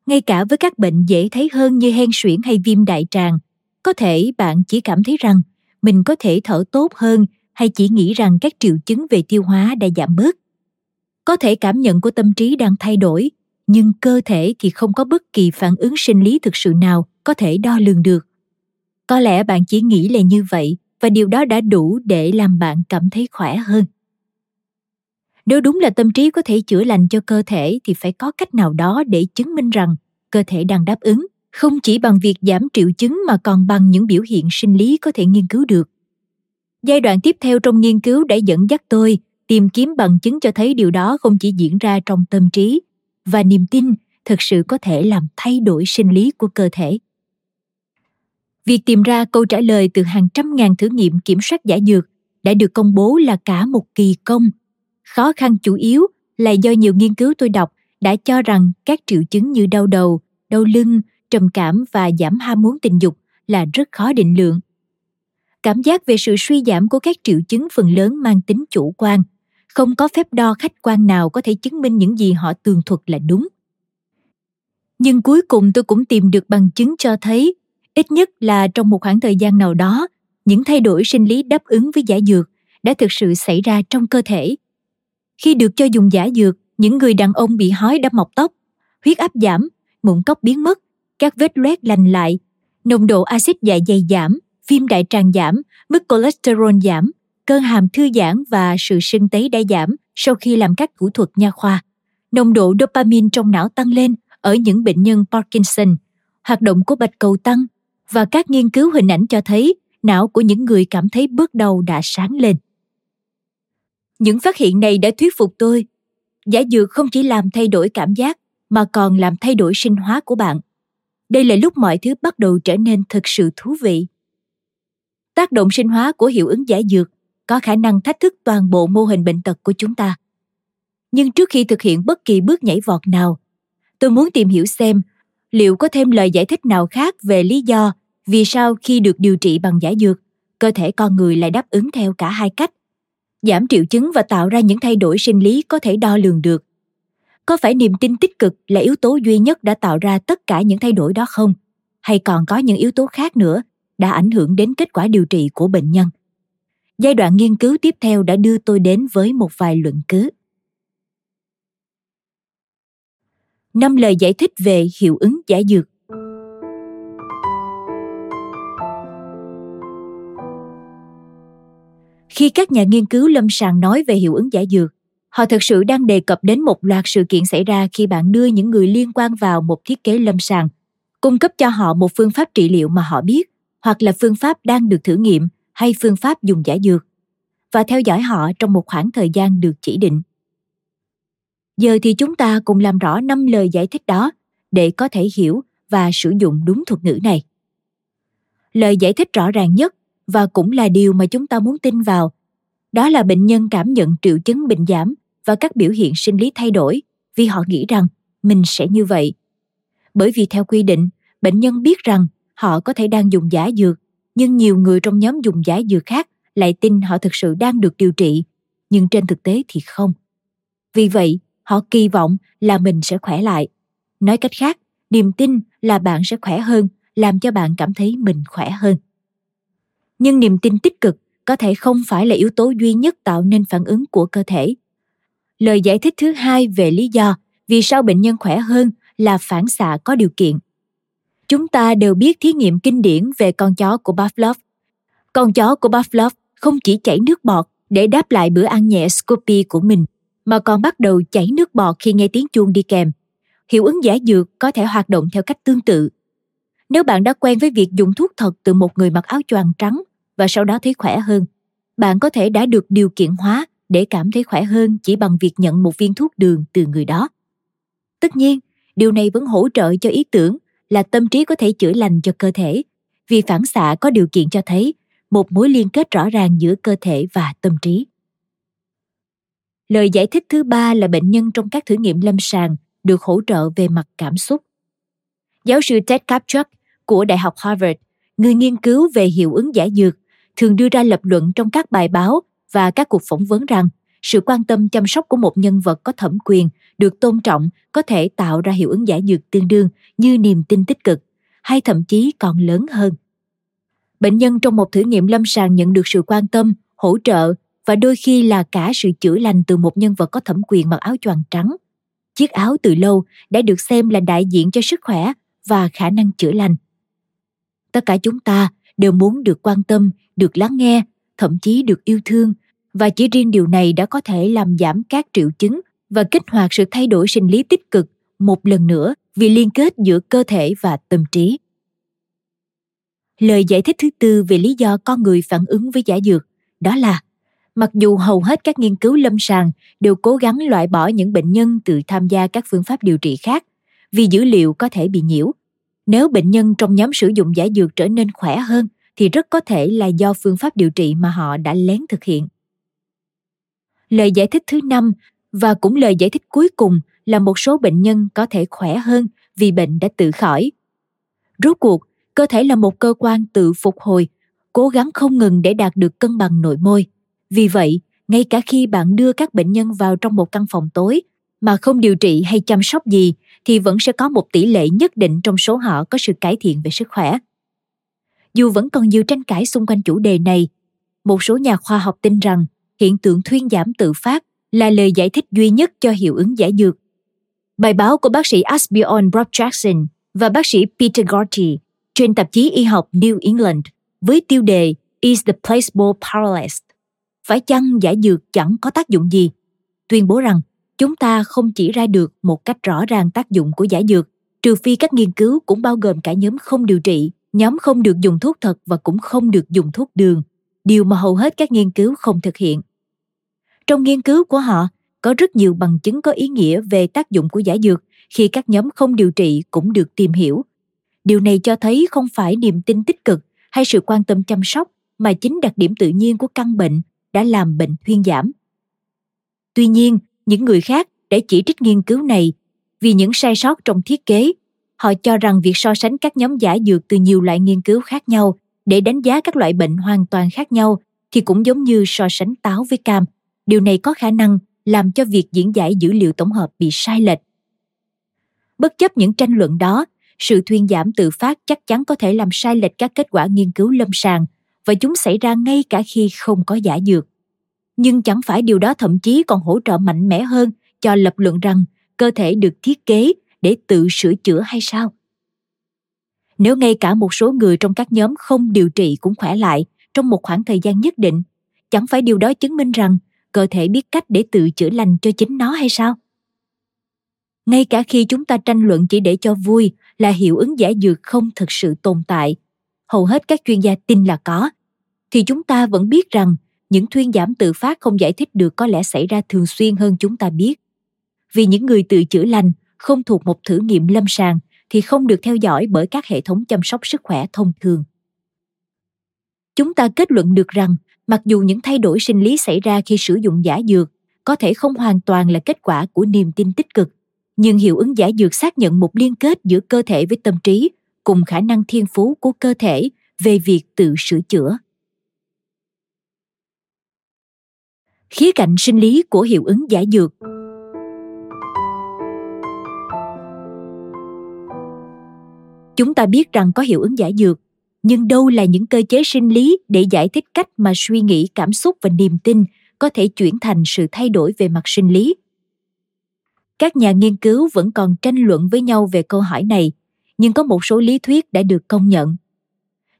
ngay cả với các bệnh dễ thấy hơn như hen suyễn hay viêm đại tràng, có thể bạn chỉ cảm thấy rằng mình có thể thở tốt hơn hay chỉ nghĩ rằng các triệu chứng về tiêu hóa đã giảm bớt. Có thể cảm nhận của tâm trí đang thay đổi, nhưng cơ thể thì không có bất kỳ phản ứng sinh lý thực sự nào có thể đo lường được. Có lẽ bạn chỉ nghĩ là như vậy và điều đó đã đủ để làm bạn cảm thấy khỏe hơn nếu đúng là tâm trí có thể chữa lành cho cơ thể thì phải có cách nào đó để chứng minh rằng cơ thể đang đáp ứng, không chỉ bằng việc giảm triệu chứng mà còn bằng những biểu hiện sinh lý có thể nghiên cứu được giai đoạn tiếp theo trong nghiên cứu đã dẫn dắt tôi tìm kiếm bằng chứng cho thấy điều đó không chỉ diễn ra trong tâm trí và niềm tin thực sự có thể làm thay đổi sinh lý của cơ thể Việc tìm ra câu trả lời từ hàng trăm ngàn thử nghiệm kiểm soát giả dược đã được công bố là cả một kỳ công. Khó khăn chủ yếu là do nhiều nghiên cứu tôi đọc đã cho rằng các triệu chứng như đau đầu, đau lưng, trầm cảm và giảm ham muốn tình dục là rất khó định lượng. Cảm giác về sự suy giảm của các triệu chứng phần lớn mang tính chủ quan, không có phép đo khách quan nào có thể chứng minh những gì họ tường thuật là đúng. Nhưng cuối cùng tôi cũng tìm được bằng chứng cho thấy ít nhất là trong một khoảng thời gian nào đó những thay đổi sinh lý đáp ứng với giả dược đã thực sự xảy ra trong cơ thể khi được cho dùng giả dược, những người đàn ông bị hói đã mọc tóc, huyết áp giảm, mụn cốc biến mất, các vết loét lành lại, nồng độ axit dạ dày giảm viêm đại tràng giảm, mức cholesterol giảm cơ hàm thư giãn và sự sưng tấy đã giảm sau khi làm các thủ thuật nha khoa nồng độ dopamine trong não tăng lên ở những bệnh nhân parkinson hoạt động của bạch cầu tăng và các nghiên cứu hình ảnh cho thấy não của những người cảm thấy bước đầu đã sáng lên. Những phát hiện này đã thuyết phục tôi. Giả dược không chỉ làm thay đổi cảm giác mà còn làm thay đổi sinh hóa của bạn. Đây là lúc mọi thứ bắt đầu trở nên thực sự thú vị. Tác động sinh hóa của hiệu ứng giả dược có khả năng thách thức toàn bộ mô hình bệnh tật của chúng ta. Nhưng trước khi thực hiện bất kỳ bước nhảy vọt nào, tôi muốn tìm hiểu xem liệu có thêm lời giải thích nào khác về lý do vì sao khi được điều trị bằng giả dược cơ thể con người lại đáp ứng theo cả hai cách giảm triệu chứng và tạo ra những thay đổi sinh lý có thể đo lường được. Có phải niềm tin tích cực là yếu tố duy nhất đã tạo ra tất cả những thay đổi đó không? Hay còn có những yếu tố khác nữa đã ảnh hưởng đến kết quả điều trị của bệnh nhân? Giai đoạn nghiên cứu tiếp theo đã đưa tôi đến với một vài luận cứ. Năm lời giải thích về hiệu ứng giả dược. Khi các nhà nghiên cứu lâm sàng nói về hiệu ứng giả dược, họ thực sự đang đề cập đến một loạt sự kiện xảy ra khi bạn đưa những người liên quan vào một thiết kế lâm sàng, cung cấp cho họ một phương pháp trị liệu mà họ biết, hoặc là phương pháp đang được thử nghiệm, hay phương pháp dùng giả dược, và theo dõi họ trong một khoảng thời gian được chỉ định. Giờ thì chúng ta cùng làm rõ năm lời giải thích đó, để có thể hiểu và sử dụng đúng thuật ngữ này. Lời giải thích rõ ràng nhất và cũng là điều mà chúng ta muốn tin vào. Đó là bệnh nhân cảm nhận triệu chứng bệnh giảm và các biểu hiện sinh lý thay đổi, vì họ nghĩ rằng mình sẽ như vậy. Bởi vì theo quy định, bệnh nhân biết rằng họ có thể đang dùng giả dược, nhưng nhiều người trong nhóm dùng giả dược khác lại tin họ thực sự đang được điều trị, nhưng trên thực tế thì không. Vì vậy, họ kỳ vọng là mình sẽ khỏe lại. Nói cách khác, niềm tin là bạn sẽ khỏe hơn, làm cho bạn cảm thấy mình khỏe hơn nhưng niềm tin tích cực có thể không phải là yếu tố duy nhất tạo nên phản ứng của cơ thể lời giải thích thứ hai về lý do vì sao bệnh nhân khỏe hơn là phản xạ có điều kiện chúng ta đều biết thí nghiệm kinh điển về con chó của Pavlov. Con chó của Pavlov không chỉ chảy nước bọt để đáp lại bữa ăn nhẹ Scoopy của mình, mà còn bắt đầu chảy nước bọt khi nghe tiếng chuông đi kèm. Hiệu ứng giả dược có thể hoạt động theo cách tương tự. Nếu bạn đã quen với việc dùng thuốc thật từ một người mặc áo choàng trắng và sau đó thấy khỏe hơn, bạn có thể đã được điều kiện hóa để cảm thấy khỏe hơn chỉ bằng việc nhận một viên thuốc đường từ người đó. Tất nhiên, điều này vẫn hỗ trợ cho ý tưởng là tâm trí có thể chữa lành cho cơ thể vì phản xạ có điều kiện cho thấy một mối liên kết rõ ràng giữa cơ thể và tâm trí lời giải thích thứ ba là bệnh nhân trong các thử nghiệm lâm sàng được hỗ trợ về mặt cảm xúc giáo sư ted kapchuk của đại học harvard, người nghiên cứu về hiệu ứng giả dược, thường đưa ra lập luận trong các bài báo và các cuộc phỏng vấn rằng sự quan tâm chăm sóc của một nhân vật có thẩm quyền được tôn trọng có thể tạo ra hiệu ứng giả dược tương đương như niềm tin tích cực, hay thậm chí còn lớn hơn. Bệnh nhân trong một thử nghiệm lâm sàng nhận được sự quan tâm, hỗ trợ và đôi khi là cả sự chữa lành từ một nhân vật có thẩm quyền mặc áo choàng trắng. Chiếc áo từ lâu đã được xem là đại diện cho sức khỏe và khả năng chữa lành tất cả chúng ta đều muốn được quan tâm, được lắng nghe, thậm chí được yêu thương và chỉ riêng điều này đã có thể làm giảm các triệu chứng và kích hoạt sự thay đổi sinh lý tích cực một lần nữa vì liên kết giữa cơ thể và tâm trí. Lời giải thích thứ tư về lý do con người phản ứng với giả dược đó là, mặc dù hầu hết các nghiên cứu lâm sàng đều cố gắng loại bỏ những bệnh nhân từ tham gia các phương pháp điều trị khác vì dữ liệu có thể bị nhiễu. Nếu bệnh nhân trong nhóm sử dụng giải dược trở nên khỏe hơn, thì rất có thể là do phương pháp điều trị mà họ đã lén thực hiện. Lời giải thích thứ năm, và cũng lời giải thích cuối cùng, là một số bệnh nhân có thể khỏe hơn vì bệnh đã tự khỏi. Rốt cuộc, cơ thể là một cơ quan tự phục hồi, cố gắng không ngừng để đạt được cân bằng nội môi. Vì vậy, ngay cả khi bạn đưa các bệnh nhân vào trong một căn phòng tối mà không điều trị hay chăm sóc gì thì vẫn sẽ có một tỷ lệ nhất định trong số họ có sự cải thiện về sức khỏe dù vẫn còn nhiều tranh cãi xung quanh chủ đề này, một số nhà khoa học tin rằng hiện tượng thuyên giảm tự phát là lời giải thích duy nhất cho hiệu ứng giải dược. Bài báo của bác sĩ Asbjorn Brock Jackson và bác sĩ Peter Gorty trên tạp chí y học New England với tiêu đề Is the placebo powerless? Phải chăng giải dược chẳng có tác dụng gì? Tuyên bố rằng chúng ta không chỉ ra được một cách rõ ràng tác dụng của giải dược, trừ phi các nghiên cứu cũng bao gồm cả nhóm không điều trị, nhóm không được dùng thuốc thật và cũng không được dùng thuốc đường điều mà hầu hết các nghiên cứu không thực hiện. Trong nghiên cứu của họ, có rất nhiều bằng chứng có ý nghĩa về tác dụng của giả dược khi các nhóm không điều trị cũng được tìm hiểu. Điều này cho thấy không phải niềm tin tích cực hay sự quan tâm chăm sóc mà chính đặc điểm tự nhiên của căn bệnh đã làm bệnh thuyên giảm. Tuy nhiên, những người khác đã chỉ trích nghiên cứu này vì những sai sót trong thiết kế. Họ cho rằng việc so sánh các nhóm giả dược từ nhiều loại nghiên cứu khác nhau để đánh giá các loại bệnh hoàn toàn khác nhau thì cũng giống như so sánh táo với cam điều này có khả năng làm cho việc diễn giải dữ liệu tổng hợp bị sai lệch bất chấp những tranh luận đó, sự thuyên giảm tự phát chắc chắn có thể làm sai lệch các kết quả nghiên cứu lâm sàng và chúng xảy ra ngay cả khi không có giả dược. Nhưng chẳng phải điều đó thậm chí còn hỗ trợ mạnh mẽ hơn cho lập luận rằng cơ thể được thiết kế để tự sửa chữa hay sao? Nếu ngay cả một số người trong các nhóm không điều trị cũng khỏe lại trong một khoảng thời gian nhất định, chẳng phải điều đó chứng minh rằng cơ thể biết cách để tự chữa lành cho chính nó hay sao? Ngay cả khi chúng ta tranh luận chỉ để cho vui là hiệu ứng giả dược không thực sự tồn tại, hầu hết các chuyên gia tin là có, thì chúng ta vẫn biết rằng những thuyên giảm tự phát không giải thích được có lẽ xảy ra thường xuyên hơn chúng ta biết. Vì những người tự chữa lành không thuộc một thử nghiệm lâm sàng thì không được theo dõi bởi các hệ thống chăm sóc sức khỏe thông thường. Chúng ta kết luận được rằng mặc dù những thay đổi sinh lý xảy ra khi sử dụng giả dược có thể không hoàn toàn là kết quả của niềm tin tích cực, nhưng hiệu ứng giả dược xác nhận một liên kết giữa cơ thể với tâm trí cùng khả năng thiên phú của cơ thể về việc tự sửa chữa. Khía cạnh sinh lý của hiệu ứng giả dược Chúng ta biết rằng có hiệu ứng giả dược, nhưng đâu là những cơ chế sinh lý để giải thích cách mà suy nghĩ, cảm xúc và niềm tin có thể chuyển thành sự thay đổi về mặt sinh lý? Các nhà nghiên cứu vẫn còn tranh luận với nhau về câu hỏi này, nhưng có một số lý thuyết đã được công nhận.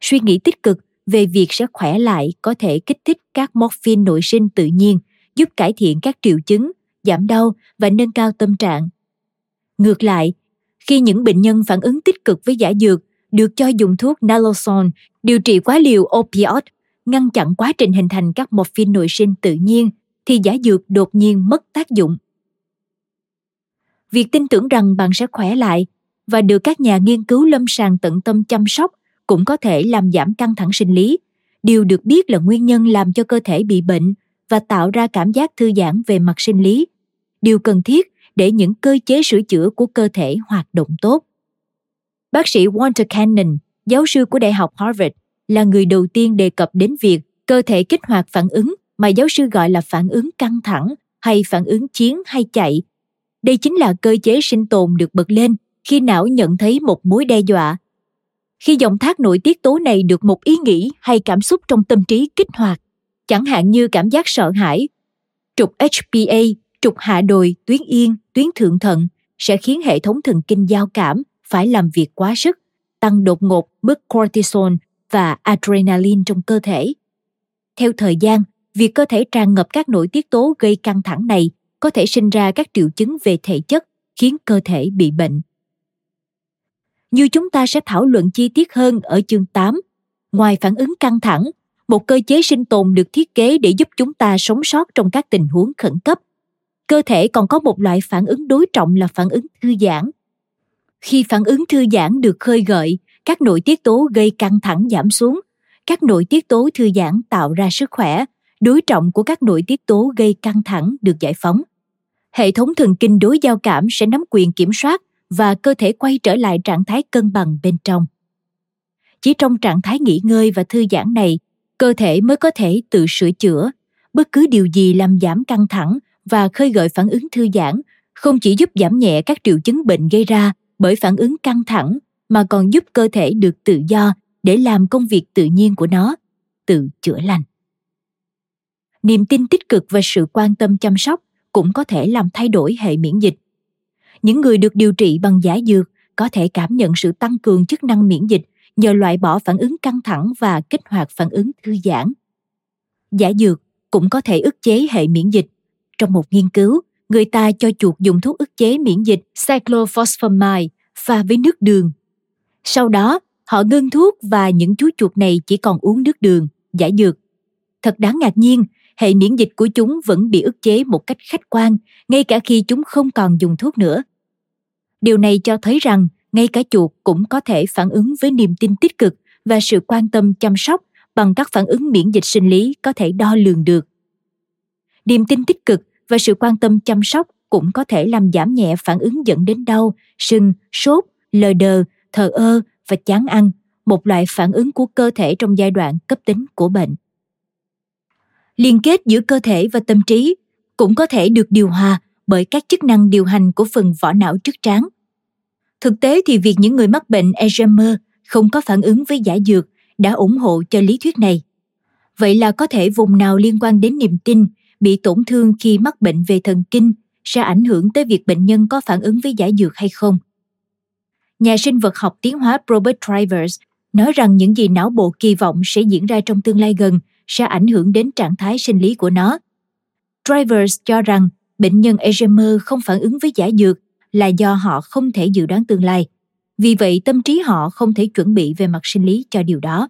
Suy nghĩ tích cực về việc sẽ khỏe lại có thể kích thích các morphine nội sinh tự nhiên, giúp cải thiện các triệu chứng, giảm đau và nâng cao tâm trạng. Ngược lại, khi những bệnh nhân phản ứng tích cực với giả dược được cho dùng thuốc naloxone điều trị quá liều opioid ngăn chặn quá trình hình thành các morphine nội sinh tự nhiên thì giả dược đột nhiên mất tác dụng việc tin tưởng rằng bạn sẽ khỏe lại và được các nhà nghiên cứu lâm sàng tận tâm chăm sóc cũng có thể làm giảm căng thẳng sinh lý điều được biết là nguyên nhân làm cho cơ thể bị bệnh và tạo ra cảm giác thư giãn về mặt sinh lý điều cần thiết để những cơ chế sửa chữa của cơ thể hoạt động tốt. Bác sĩ Walter Cannon, giáo sư của Đại học Harvard, là người đầu tiên đề cập đến việc cơ thể kích hoạt phản ứng mà giáo sư gọi là phản ứng căng thẳng hay phản ứng chiến hay chạy. Đây chính là cơ chế sinh tồn được bật lên khi não nhận thấy một mối đe dọa. Khi dòng thác nội tiết tố này được một ý nghĩ hay cảm xúc trong tâm trí kích hoạt, chẳng hạn như cảm giác sợ hãi, trục HPA trục hạ đồi, tuyến yên, tuyến thượng thận sẽ khiến hệ thống thần kinh giao cảm phải làm việc quá sức, tăng đột ngột mức cortisol và adrenaline trong cơ thể. Theo thời gian, việc cơ thể tràn ngập các nội tiết tố gây căng thẳng này có thể sinh ra các triệu chứng về thể chất khiến cơ thể bị bệnh. Như chúng ta sẽ thảo luận chi tiết hơn ở chương 8, ngoài phản ứng căng thẳng, một cơ chế sinh tồn được thiết kế để giúp chúng ta sống sót trong các tình huống khẩn cấp. Cơ thể còn có một loại phản ứng đối trọng là phản ứng thư giãn. Khi phản ứng thư giãn được khơi gợi các nội tiết tố gây căng thẳng giảm xuống. Các nội tiết tố thư giãn tạo ra sức khỏe. Đối trọng của các nội tiết tố gây căng thẳng được giải phóng. Hệ thống thần kinh đối giao cảm sẽ nắm quyền kiểm soát và cơ thể quay trở lại trạng thái cân bằng bên trong. Chỉ trong trạng thái nghỉ ngơi và thư giãn này, cơ thể mới có thể tự sửa chữa. Bất cứ điều gì làm giảm căng thẳng và khơi gợi phản ứng thư giãn không chỉ giúp giảm nhẹ các triệu chứng bệnh gây ra bởi phản ứng căng thẳng, mà còn giúp cơ thể được tự do để làm công việc tự nhiên của nó, tự chữa lành. Niềm tin tích cực và sự quan tâm chăm sóc cũng có thể làm thay đổi hệ miễn dịch những người được điều trị bằng giả dược có thể cảm nhận sự tăng cường chức năng miễn dịch nhờ loại bỏ phản ứng căng thẳng và kích hoạt phản ứng thư giãn giả dược cũng có thể ức chế hệ miễn dịch trong một nghiên cứu, người ta cho chuột dùng thuốc ức chế miễn dịch cyclophosphamide pha với nước đường. Sau đó, họ ngưng thuốc và những chú chuột này chỉ còn uống nước đường, giả dược. Thật đáng ngạc nhiên, hệ miễn dịch của chúng vẫn bị ức chế một cách khách quan, ngay cả khi chúng không còn dùng thuốc nữa. Điều này cho thấy rằng ngay cả chuột cũng có thể phản ứng với niềm tin tích cực và sự quan tâm chăm sóc bằng các phản ứng miễn dịch sinh lý có thể đo lường được niềm tin tích cực và sự quan tâm chăm sóc cũng có thể làm giảm nhẹ phản ứng dẫn đến đau, sưng, sốt, lờ đờ, thờ ơ và chán ăn, một loại phản ứng của cơ thể trong giai đoạn cấp tính của bệnh. Liên kết giữa cơ thể và tâm trí cũng có thể được điều hòa bởi các chức năng điều hành của phần vỏ não trước trán. Thực tế thì việc những người mắc bệnh Alzheimer không có phản ứng với giả dược đã ủng hộ cho lý thuyết này. vậy là có thể vùng nào liên quan đến niềm tin bị tổn thương khi mắc bệnh về thần kinh sẽ ảnh hưởng tới việc bệnh nhân có phản ứng với giải dược hay không. Nhà sinh vật học tiến hóa Robert Travers nói rằng những gì não bộ kỳ vọng sẽ diễn ra trong tương lai gần sẽ ảnh hưởng đến trạng thái sinh lý của nó. Travers cho rằng bệnh nhân Alzheimer không phản ứng với giải dược là do họ không thể dự đoán tương lai. Vì vậy tâm trí họ không thể chuẩn bị về mặt sinh lý cho điều đó.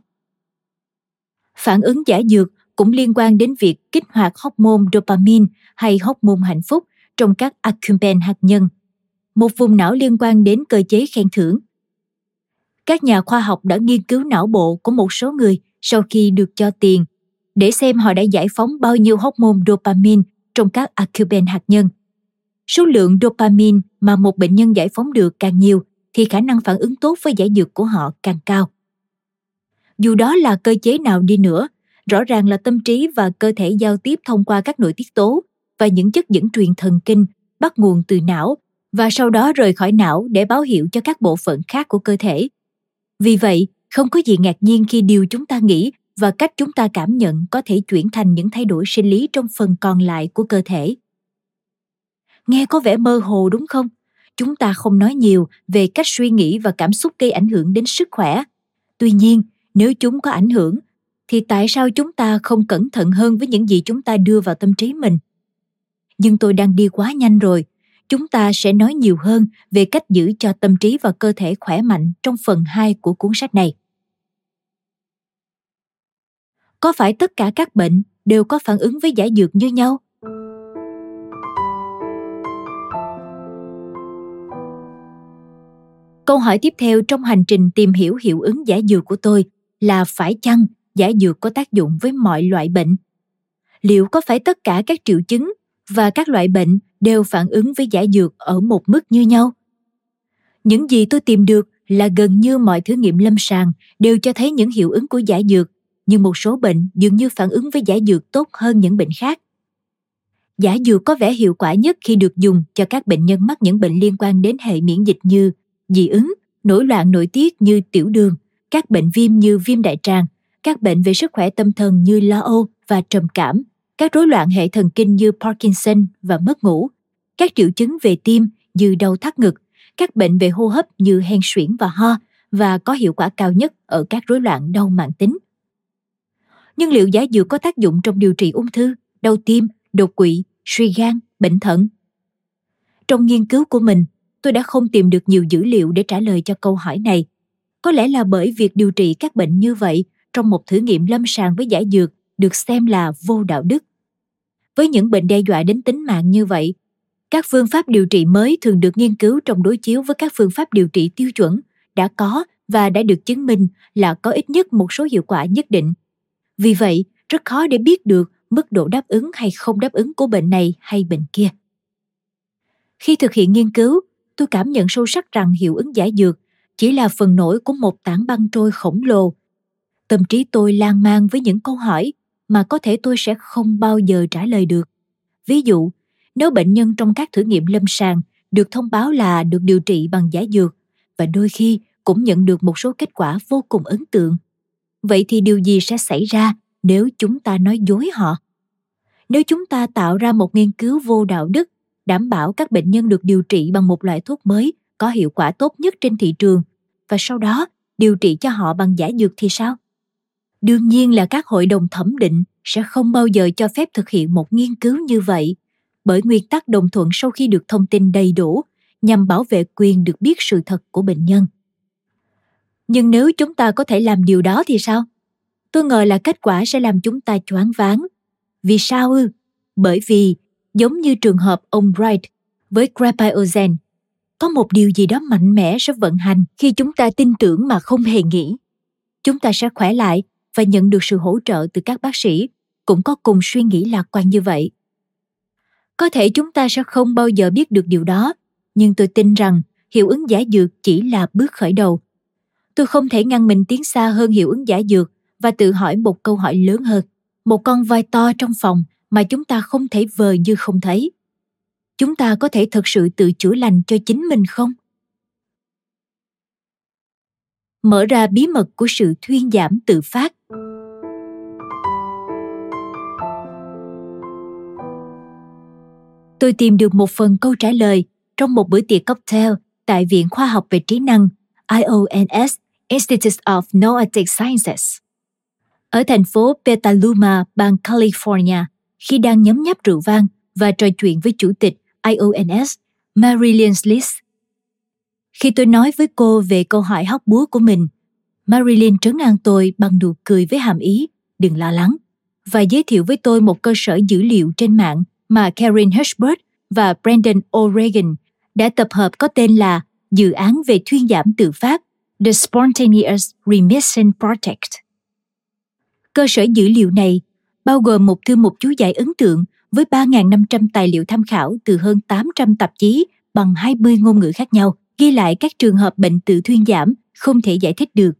Phản ứng giải dược cũng liên quan đến việc kích hoạt hormone dopamine hay hormone hạnh phúc trong các accumbens hạt nhân, một vùng não liên quan đến cơ chế khen thưởng. Các nhà khoa học đã nghiên cứu não bộ của một số người sau khi được cho tiền để xem họ đã giải phóng bao nhiêu hormone dopamine trong các accumbens hạt nhân. Số lượng dopamine mà một bệnh nhân giải phóng được càng nhiều thì khả năng phản ứng tốt với giải dược của họ càng cao. Dù đó là cơ chế nào đi nữa, rõ ràng là tâm trí và cơ thể giao tiếp thông qua các nội tiết tố và những chất dẫn truyền thần kinh bắt nguồn từ não và sau đó rời khỏi não để báo hiệu cho các bộ phận khác của cơ thể. Vì vậy, không có gì ngạc nhiên khi điều chúng ta nghĩ và cách chúng ta cảm nhận có thể chuyển thành những thay đổi sinh lý trong phần còn lại của cơ thể. Nghe có vẻ mơ hồ đúng không? Chúng ta không nói nhiều về cách suy nghĩ và cảm xúc gây ảnh hưởng đến sức khỏe. Tuy nhiên, nếu chúng có ảnh hưởng thì tại sao chúng ta không cẩn thận hơn với những gì chúng ta đưa vào tâm trí mình nhưng tôi đang đi quá nhanh rồi chúng ta sẽ nói nhiều hơn về cách giữ cho tâm trí và cơ thể khỏe mạnh trong phần 2 của cuốn sách này. Có phải tất cả các bệnh đều có phản ứng với giải dược như nhau? Câu hỏi tiếp theo trong hành trình tìm hiểu hiệu ứng giải dược của tôi là phải chăng giải dược có tác dụng với mọi loại bệnh? Liệu có phải tất cả các triệu chứng và các loại bệnh đều phản ứng với giải dược ở một mức như nhau? Những gì tôi tìm được là gần như mọi thử nghiệm lâm sàng đều cho thấy những hiệu ứng của giải dược, nhưng một số bệnh dường như phản ứng với giải dược tốt hơn những bệnh khác. Giả dược có vẻ hiệu quả nhất khi được dùng cho các bệnh nhân mắc những bệnh liên quan đến hệ miễn dịch như dị ứng, nổi loạn nội tiết như tiểu đường, các bệnh viêm như viêm đại tràng, các bệnh về sức khỏe tâm thần như lo âu và trầm cảm, các rối loạn hệ thần kinh như Parkinson và mất ngủ, các triệu chứng về tim như đau thắt ngực, các bệnh về hô hấp như hen suyễn và ho và có hiệu quả cao nhất ở các rối loạn đau mãn tính. Nhưng liệu giá dược có tác dụng trong điều trị ung thư, đau tim, đột quỵ, suy gan, bệnh thận? Trong nghiên cứu của mình, tôi đã không tìm được nhiều dữ liệu để trả lời cho câu hỏi này. Có lẽ là bởi việc điều trị các bệnh như vậy trong một thử nghiệm lâm sàng với giải dược được xem là vô đạo đức. Với những bệnh đe dọa đến tính mạng như vậy, các phương pháp điều trị mới thường được nghiên cứu trong đối chiếu với các phương pháp điều trị tiêu chuẩn đã có và đã được chứng minh là có ít nhất một số hiệu quả nhất định. Vì vậy, rất khó để biết được mức độ đáp ứng hay không đáp ứng của bệnh này hay bệnh kia. Khi thực hiện nghiên cứu, tôi cảm nhận sâu sắc rằng hiệu ứng giải dược chỉ là phần nổi của một tảng băng trôi khổng lồ. Tâm trí tôi lan man với những câu hỏi mà có thể tôi sẽ không bao giờ trả lời được. Ví dụ, nếu bệnh nhân trong các thử nghiệm lâm sàng được thông báo là được điều trị bằng giải dược và đôi khi cũng nhận được một số kết quả vô cùng ấn tượng. Vậy thì điều gì sẽ xảy ra nếu chúng ta nói dối họ? Nếu chúng ta tạo ra một nghiên cứu vô đạo đức, đảm bảo các bệnh nhân được điều trị bằng một loại thuốc mới có hiệu quả tốt nhất trên thị trường. Và sau đó, điều trị cho họ bằng giải dược thì sao? đương nhiên là các hội đồng thẩm định sẽ không bao giờ cho phép thực hiện một nghiên cứu như vậy, bởi nguyên tắc đồng thuận sau khi được thông tin đầy đủ nhằm bảo vệ quyền được biết sự thật của bệnh nhân. Nhưng nếu chúng ta có thể làm điều đó thì sao? Tôi ngờ là kết quả sẽ làm chúng ta choáng váng. Vì sao ư? Bởi vì giống như trường hợp ông bright với grapiogen có một điều gì đó mạnh mẽ sẽ vận hành khi chúng ta tin tưởng mà không hề nghĩ. Chúng ta sẽ khỏe lại và nhận được sự hỗ trợ từ các bác sĩ cũng có cùng suy nghĩ lạc quan như vậy. Có thể chúng ta sẽ không bao giờ biết được điều đó, nhưng tôi tin rằng hiệu ứng giả dược chỉ là bước khởi đầu. Tôi không thể ngăn mình tiến xa hơn hiệu ứng giả dược và tự hỏi một câu hỏi lớn hơn. Một con voi to trong phòng mà chúng ta không thể vờ như không thấy. Chúng ta có thể thật sự tự chữa lành cho chính mình không? Mở ra bí mật của sự thuyên giảm tự phát. Tôi tìm được một phần câu trả lời trong một bữa tiệc cocktail tại Viện Khoa học về trí năng IONS Institute of Noetic Sciences ở thành phố Petaluma, bang California khi đang nhấm nháp rượu vang và trò chuyện với chủ tịch IONS Marilyn Sliss. Khi tôi nói với cô về câu hỏi hóc búa của mình, Marilyn trấn an tôi bằng nụ cười với hàm ý, đừng lo lắng, và giới thiệu với tôi một cơ sở dữ liệu trên mạng mà Karen Hirschberg và Brandon O'Regan đã tập hợp có tên là Dự án về thuyên giảm tự phát The Spontaneous Remission Project. Cơ sở dữ liệu này bao gồm một thư mục chú giải ấn tượng với 3.500 tài liệu tham khảo từ hơn 800 tạp chí bằng 20 ngôn ngữ khác nhau, ghi lại các trường hợp bệnh tự thuyên giảm không thể giải thích được.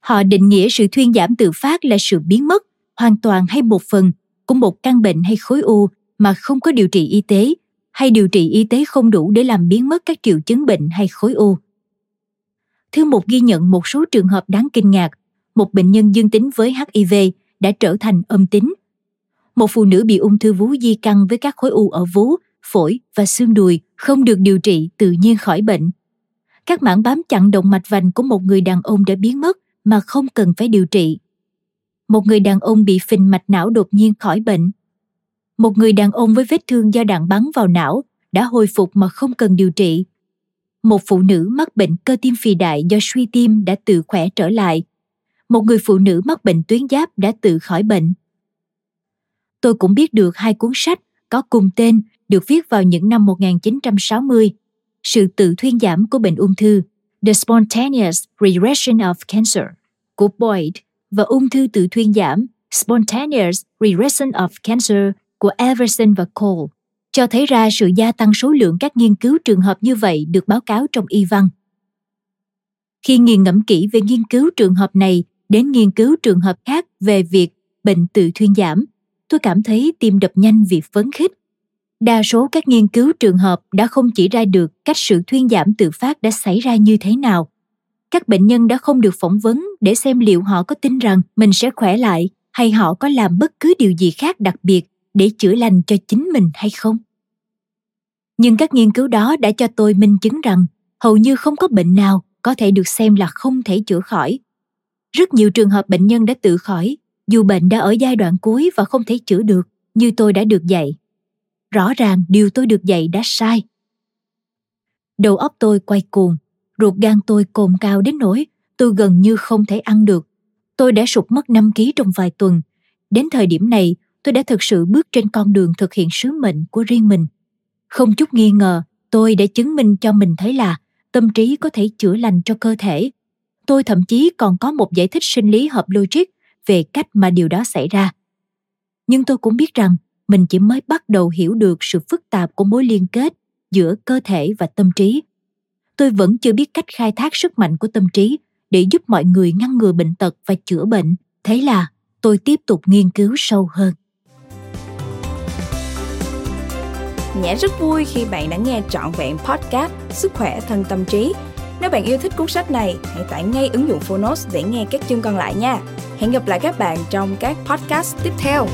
Họ định nghĩa sự thuyên giảm tự phát là sự biến mất, hoàn toàn hay một phần, của một căn bệnh hay khối u mà không có điều trị y tế hay điều trị y tế không đủ để làm biến mất các triệu chứng bệnh hay khối u. Thư mục ghi nhận một số trường hợp đáng kinh ngạc. Một bệnh nhân dương tính với HIV đã trở thành âm tính. Một phụ nữ bị ung thư vú di căn với các khối u ở vú, phổi và xương đùi không được điều trị tự nhiên khỏi bệnh. Các mảng bám chặn động mạch vành của một người đàn ông đã biến mất mà không cần phải điều trị. Một người đàn ông bị phình mạch não đột nhiên khỏi bệnh. Một người đàn ông với vết thương do đạn bắn vào não đã hồi phục mà không cần điều trị. Một phụ nữ mắc bệnh cơ tim phì đại do suy tim đã tự khỏe trở lại. Một người phụ nữ mắc bệnh tuyến giáp đã tự khỏi bệnh. Tôi cũng biết được hai cuốn sách có cùng tên được viết vào những năm 1960, Sự tự thuyên giảm của bệnh ung thư, The Spontaneous Regression of Cancer của Boyd và ung thư tự thuyên giảm, Spontaneous Regression of Cancer của Everson và Cole cho thấy ra sự gia tăng số lượng các nghiên cứu trường hợp như vậy được báo cáo trong y văn. Khi nghiền ngẫm kỹ về nghiên cứu trường hợp này đến nghiên cứu trường hợp khác về việc bệnh tự thuyên giảm, tôi cảm thấy tim đập nhanh vì phấn khích. Đa số các nghiên cứu trường hợp đã không chỉ ra được cách sự thuyên giảm tự phát đã xảy ra như thế nào. Các bệnh nhân đã không được phỏng vấn để xem liệu họ có tin rằng mình sẽ khỏe lại hay họ có làm bất cứ điều gì khác đặc biệt để chữa lành cho chính mình hay không nhưng các nghiên cứu đó đã cho tôi minh chứng rằng hầu như không có bệnh nào có thể được xem là không thể chữa khỏi rất nhiều trường hợp bệnh nhân đã tự khỏi, dù bệnh đã ở giai đoạn cuối và không thể chữa được, như tôi đã được dạy. Rõ ràng điều tôi được dạy đã sai. Đầu óc tôi quay cuồng, ruột gan tôi cồn cao đến nỗi tôi gần như không thể ăn được. Tôi đã sụt mất 5 kg trong vài tuần. Đến thời điểm này, tôi đã thực sự bước trên con đường thực hiện sứ mệnh của riêng mình. Không chút nghi ngờ, tôi đã chứng minh cho mình thấy là tâm trí có thể chữa lành cho cơ thể tôi thậm chí còn có một giải thích sinh lý hợp logic về cách mà điều đó xảy ra. Nhưng tôi cũng biết rằng mình chỉ mới bắt đầu hiểu được sự phức tạp của mối liên kết giữa cơ thể và tâm trí. Tôi vẫn chưa biết cách khai thác sức mạnh của tâm trí để giúp mọi người ngăn ngừa bệnh tật và chữa bệnh. Thế là tôi tiếp tục nghiên cứu sâu hơn. Nhã rất vui khi bạn đã nghe trọn vẹn podcast Sức khỏe thân tâm trí. Nếu bạn yêu thích cuốn sách này, hãy tải ngay ứng dụng Phonos để nghe các chương còn lại nha. Hẹn gặp lại các bạn trong các podcast tiếp theo.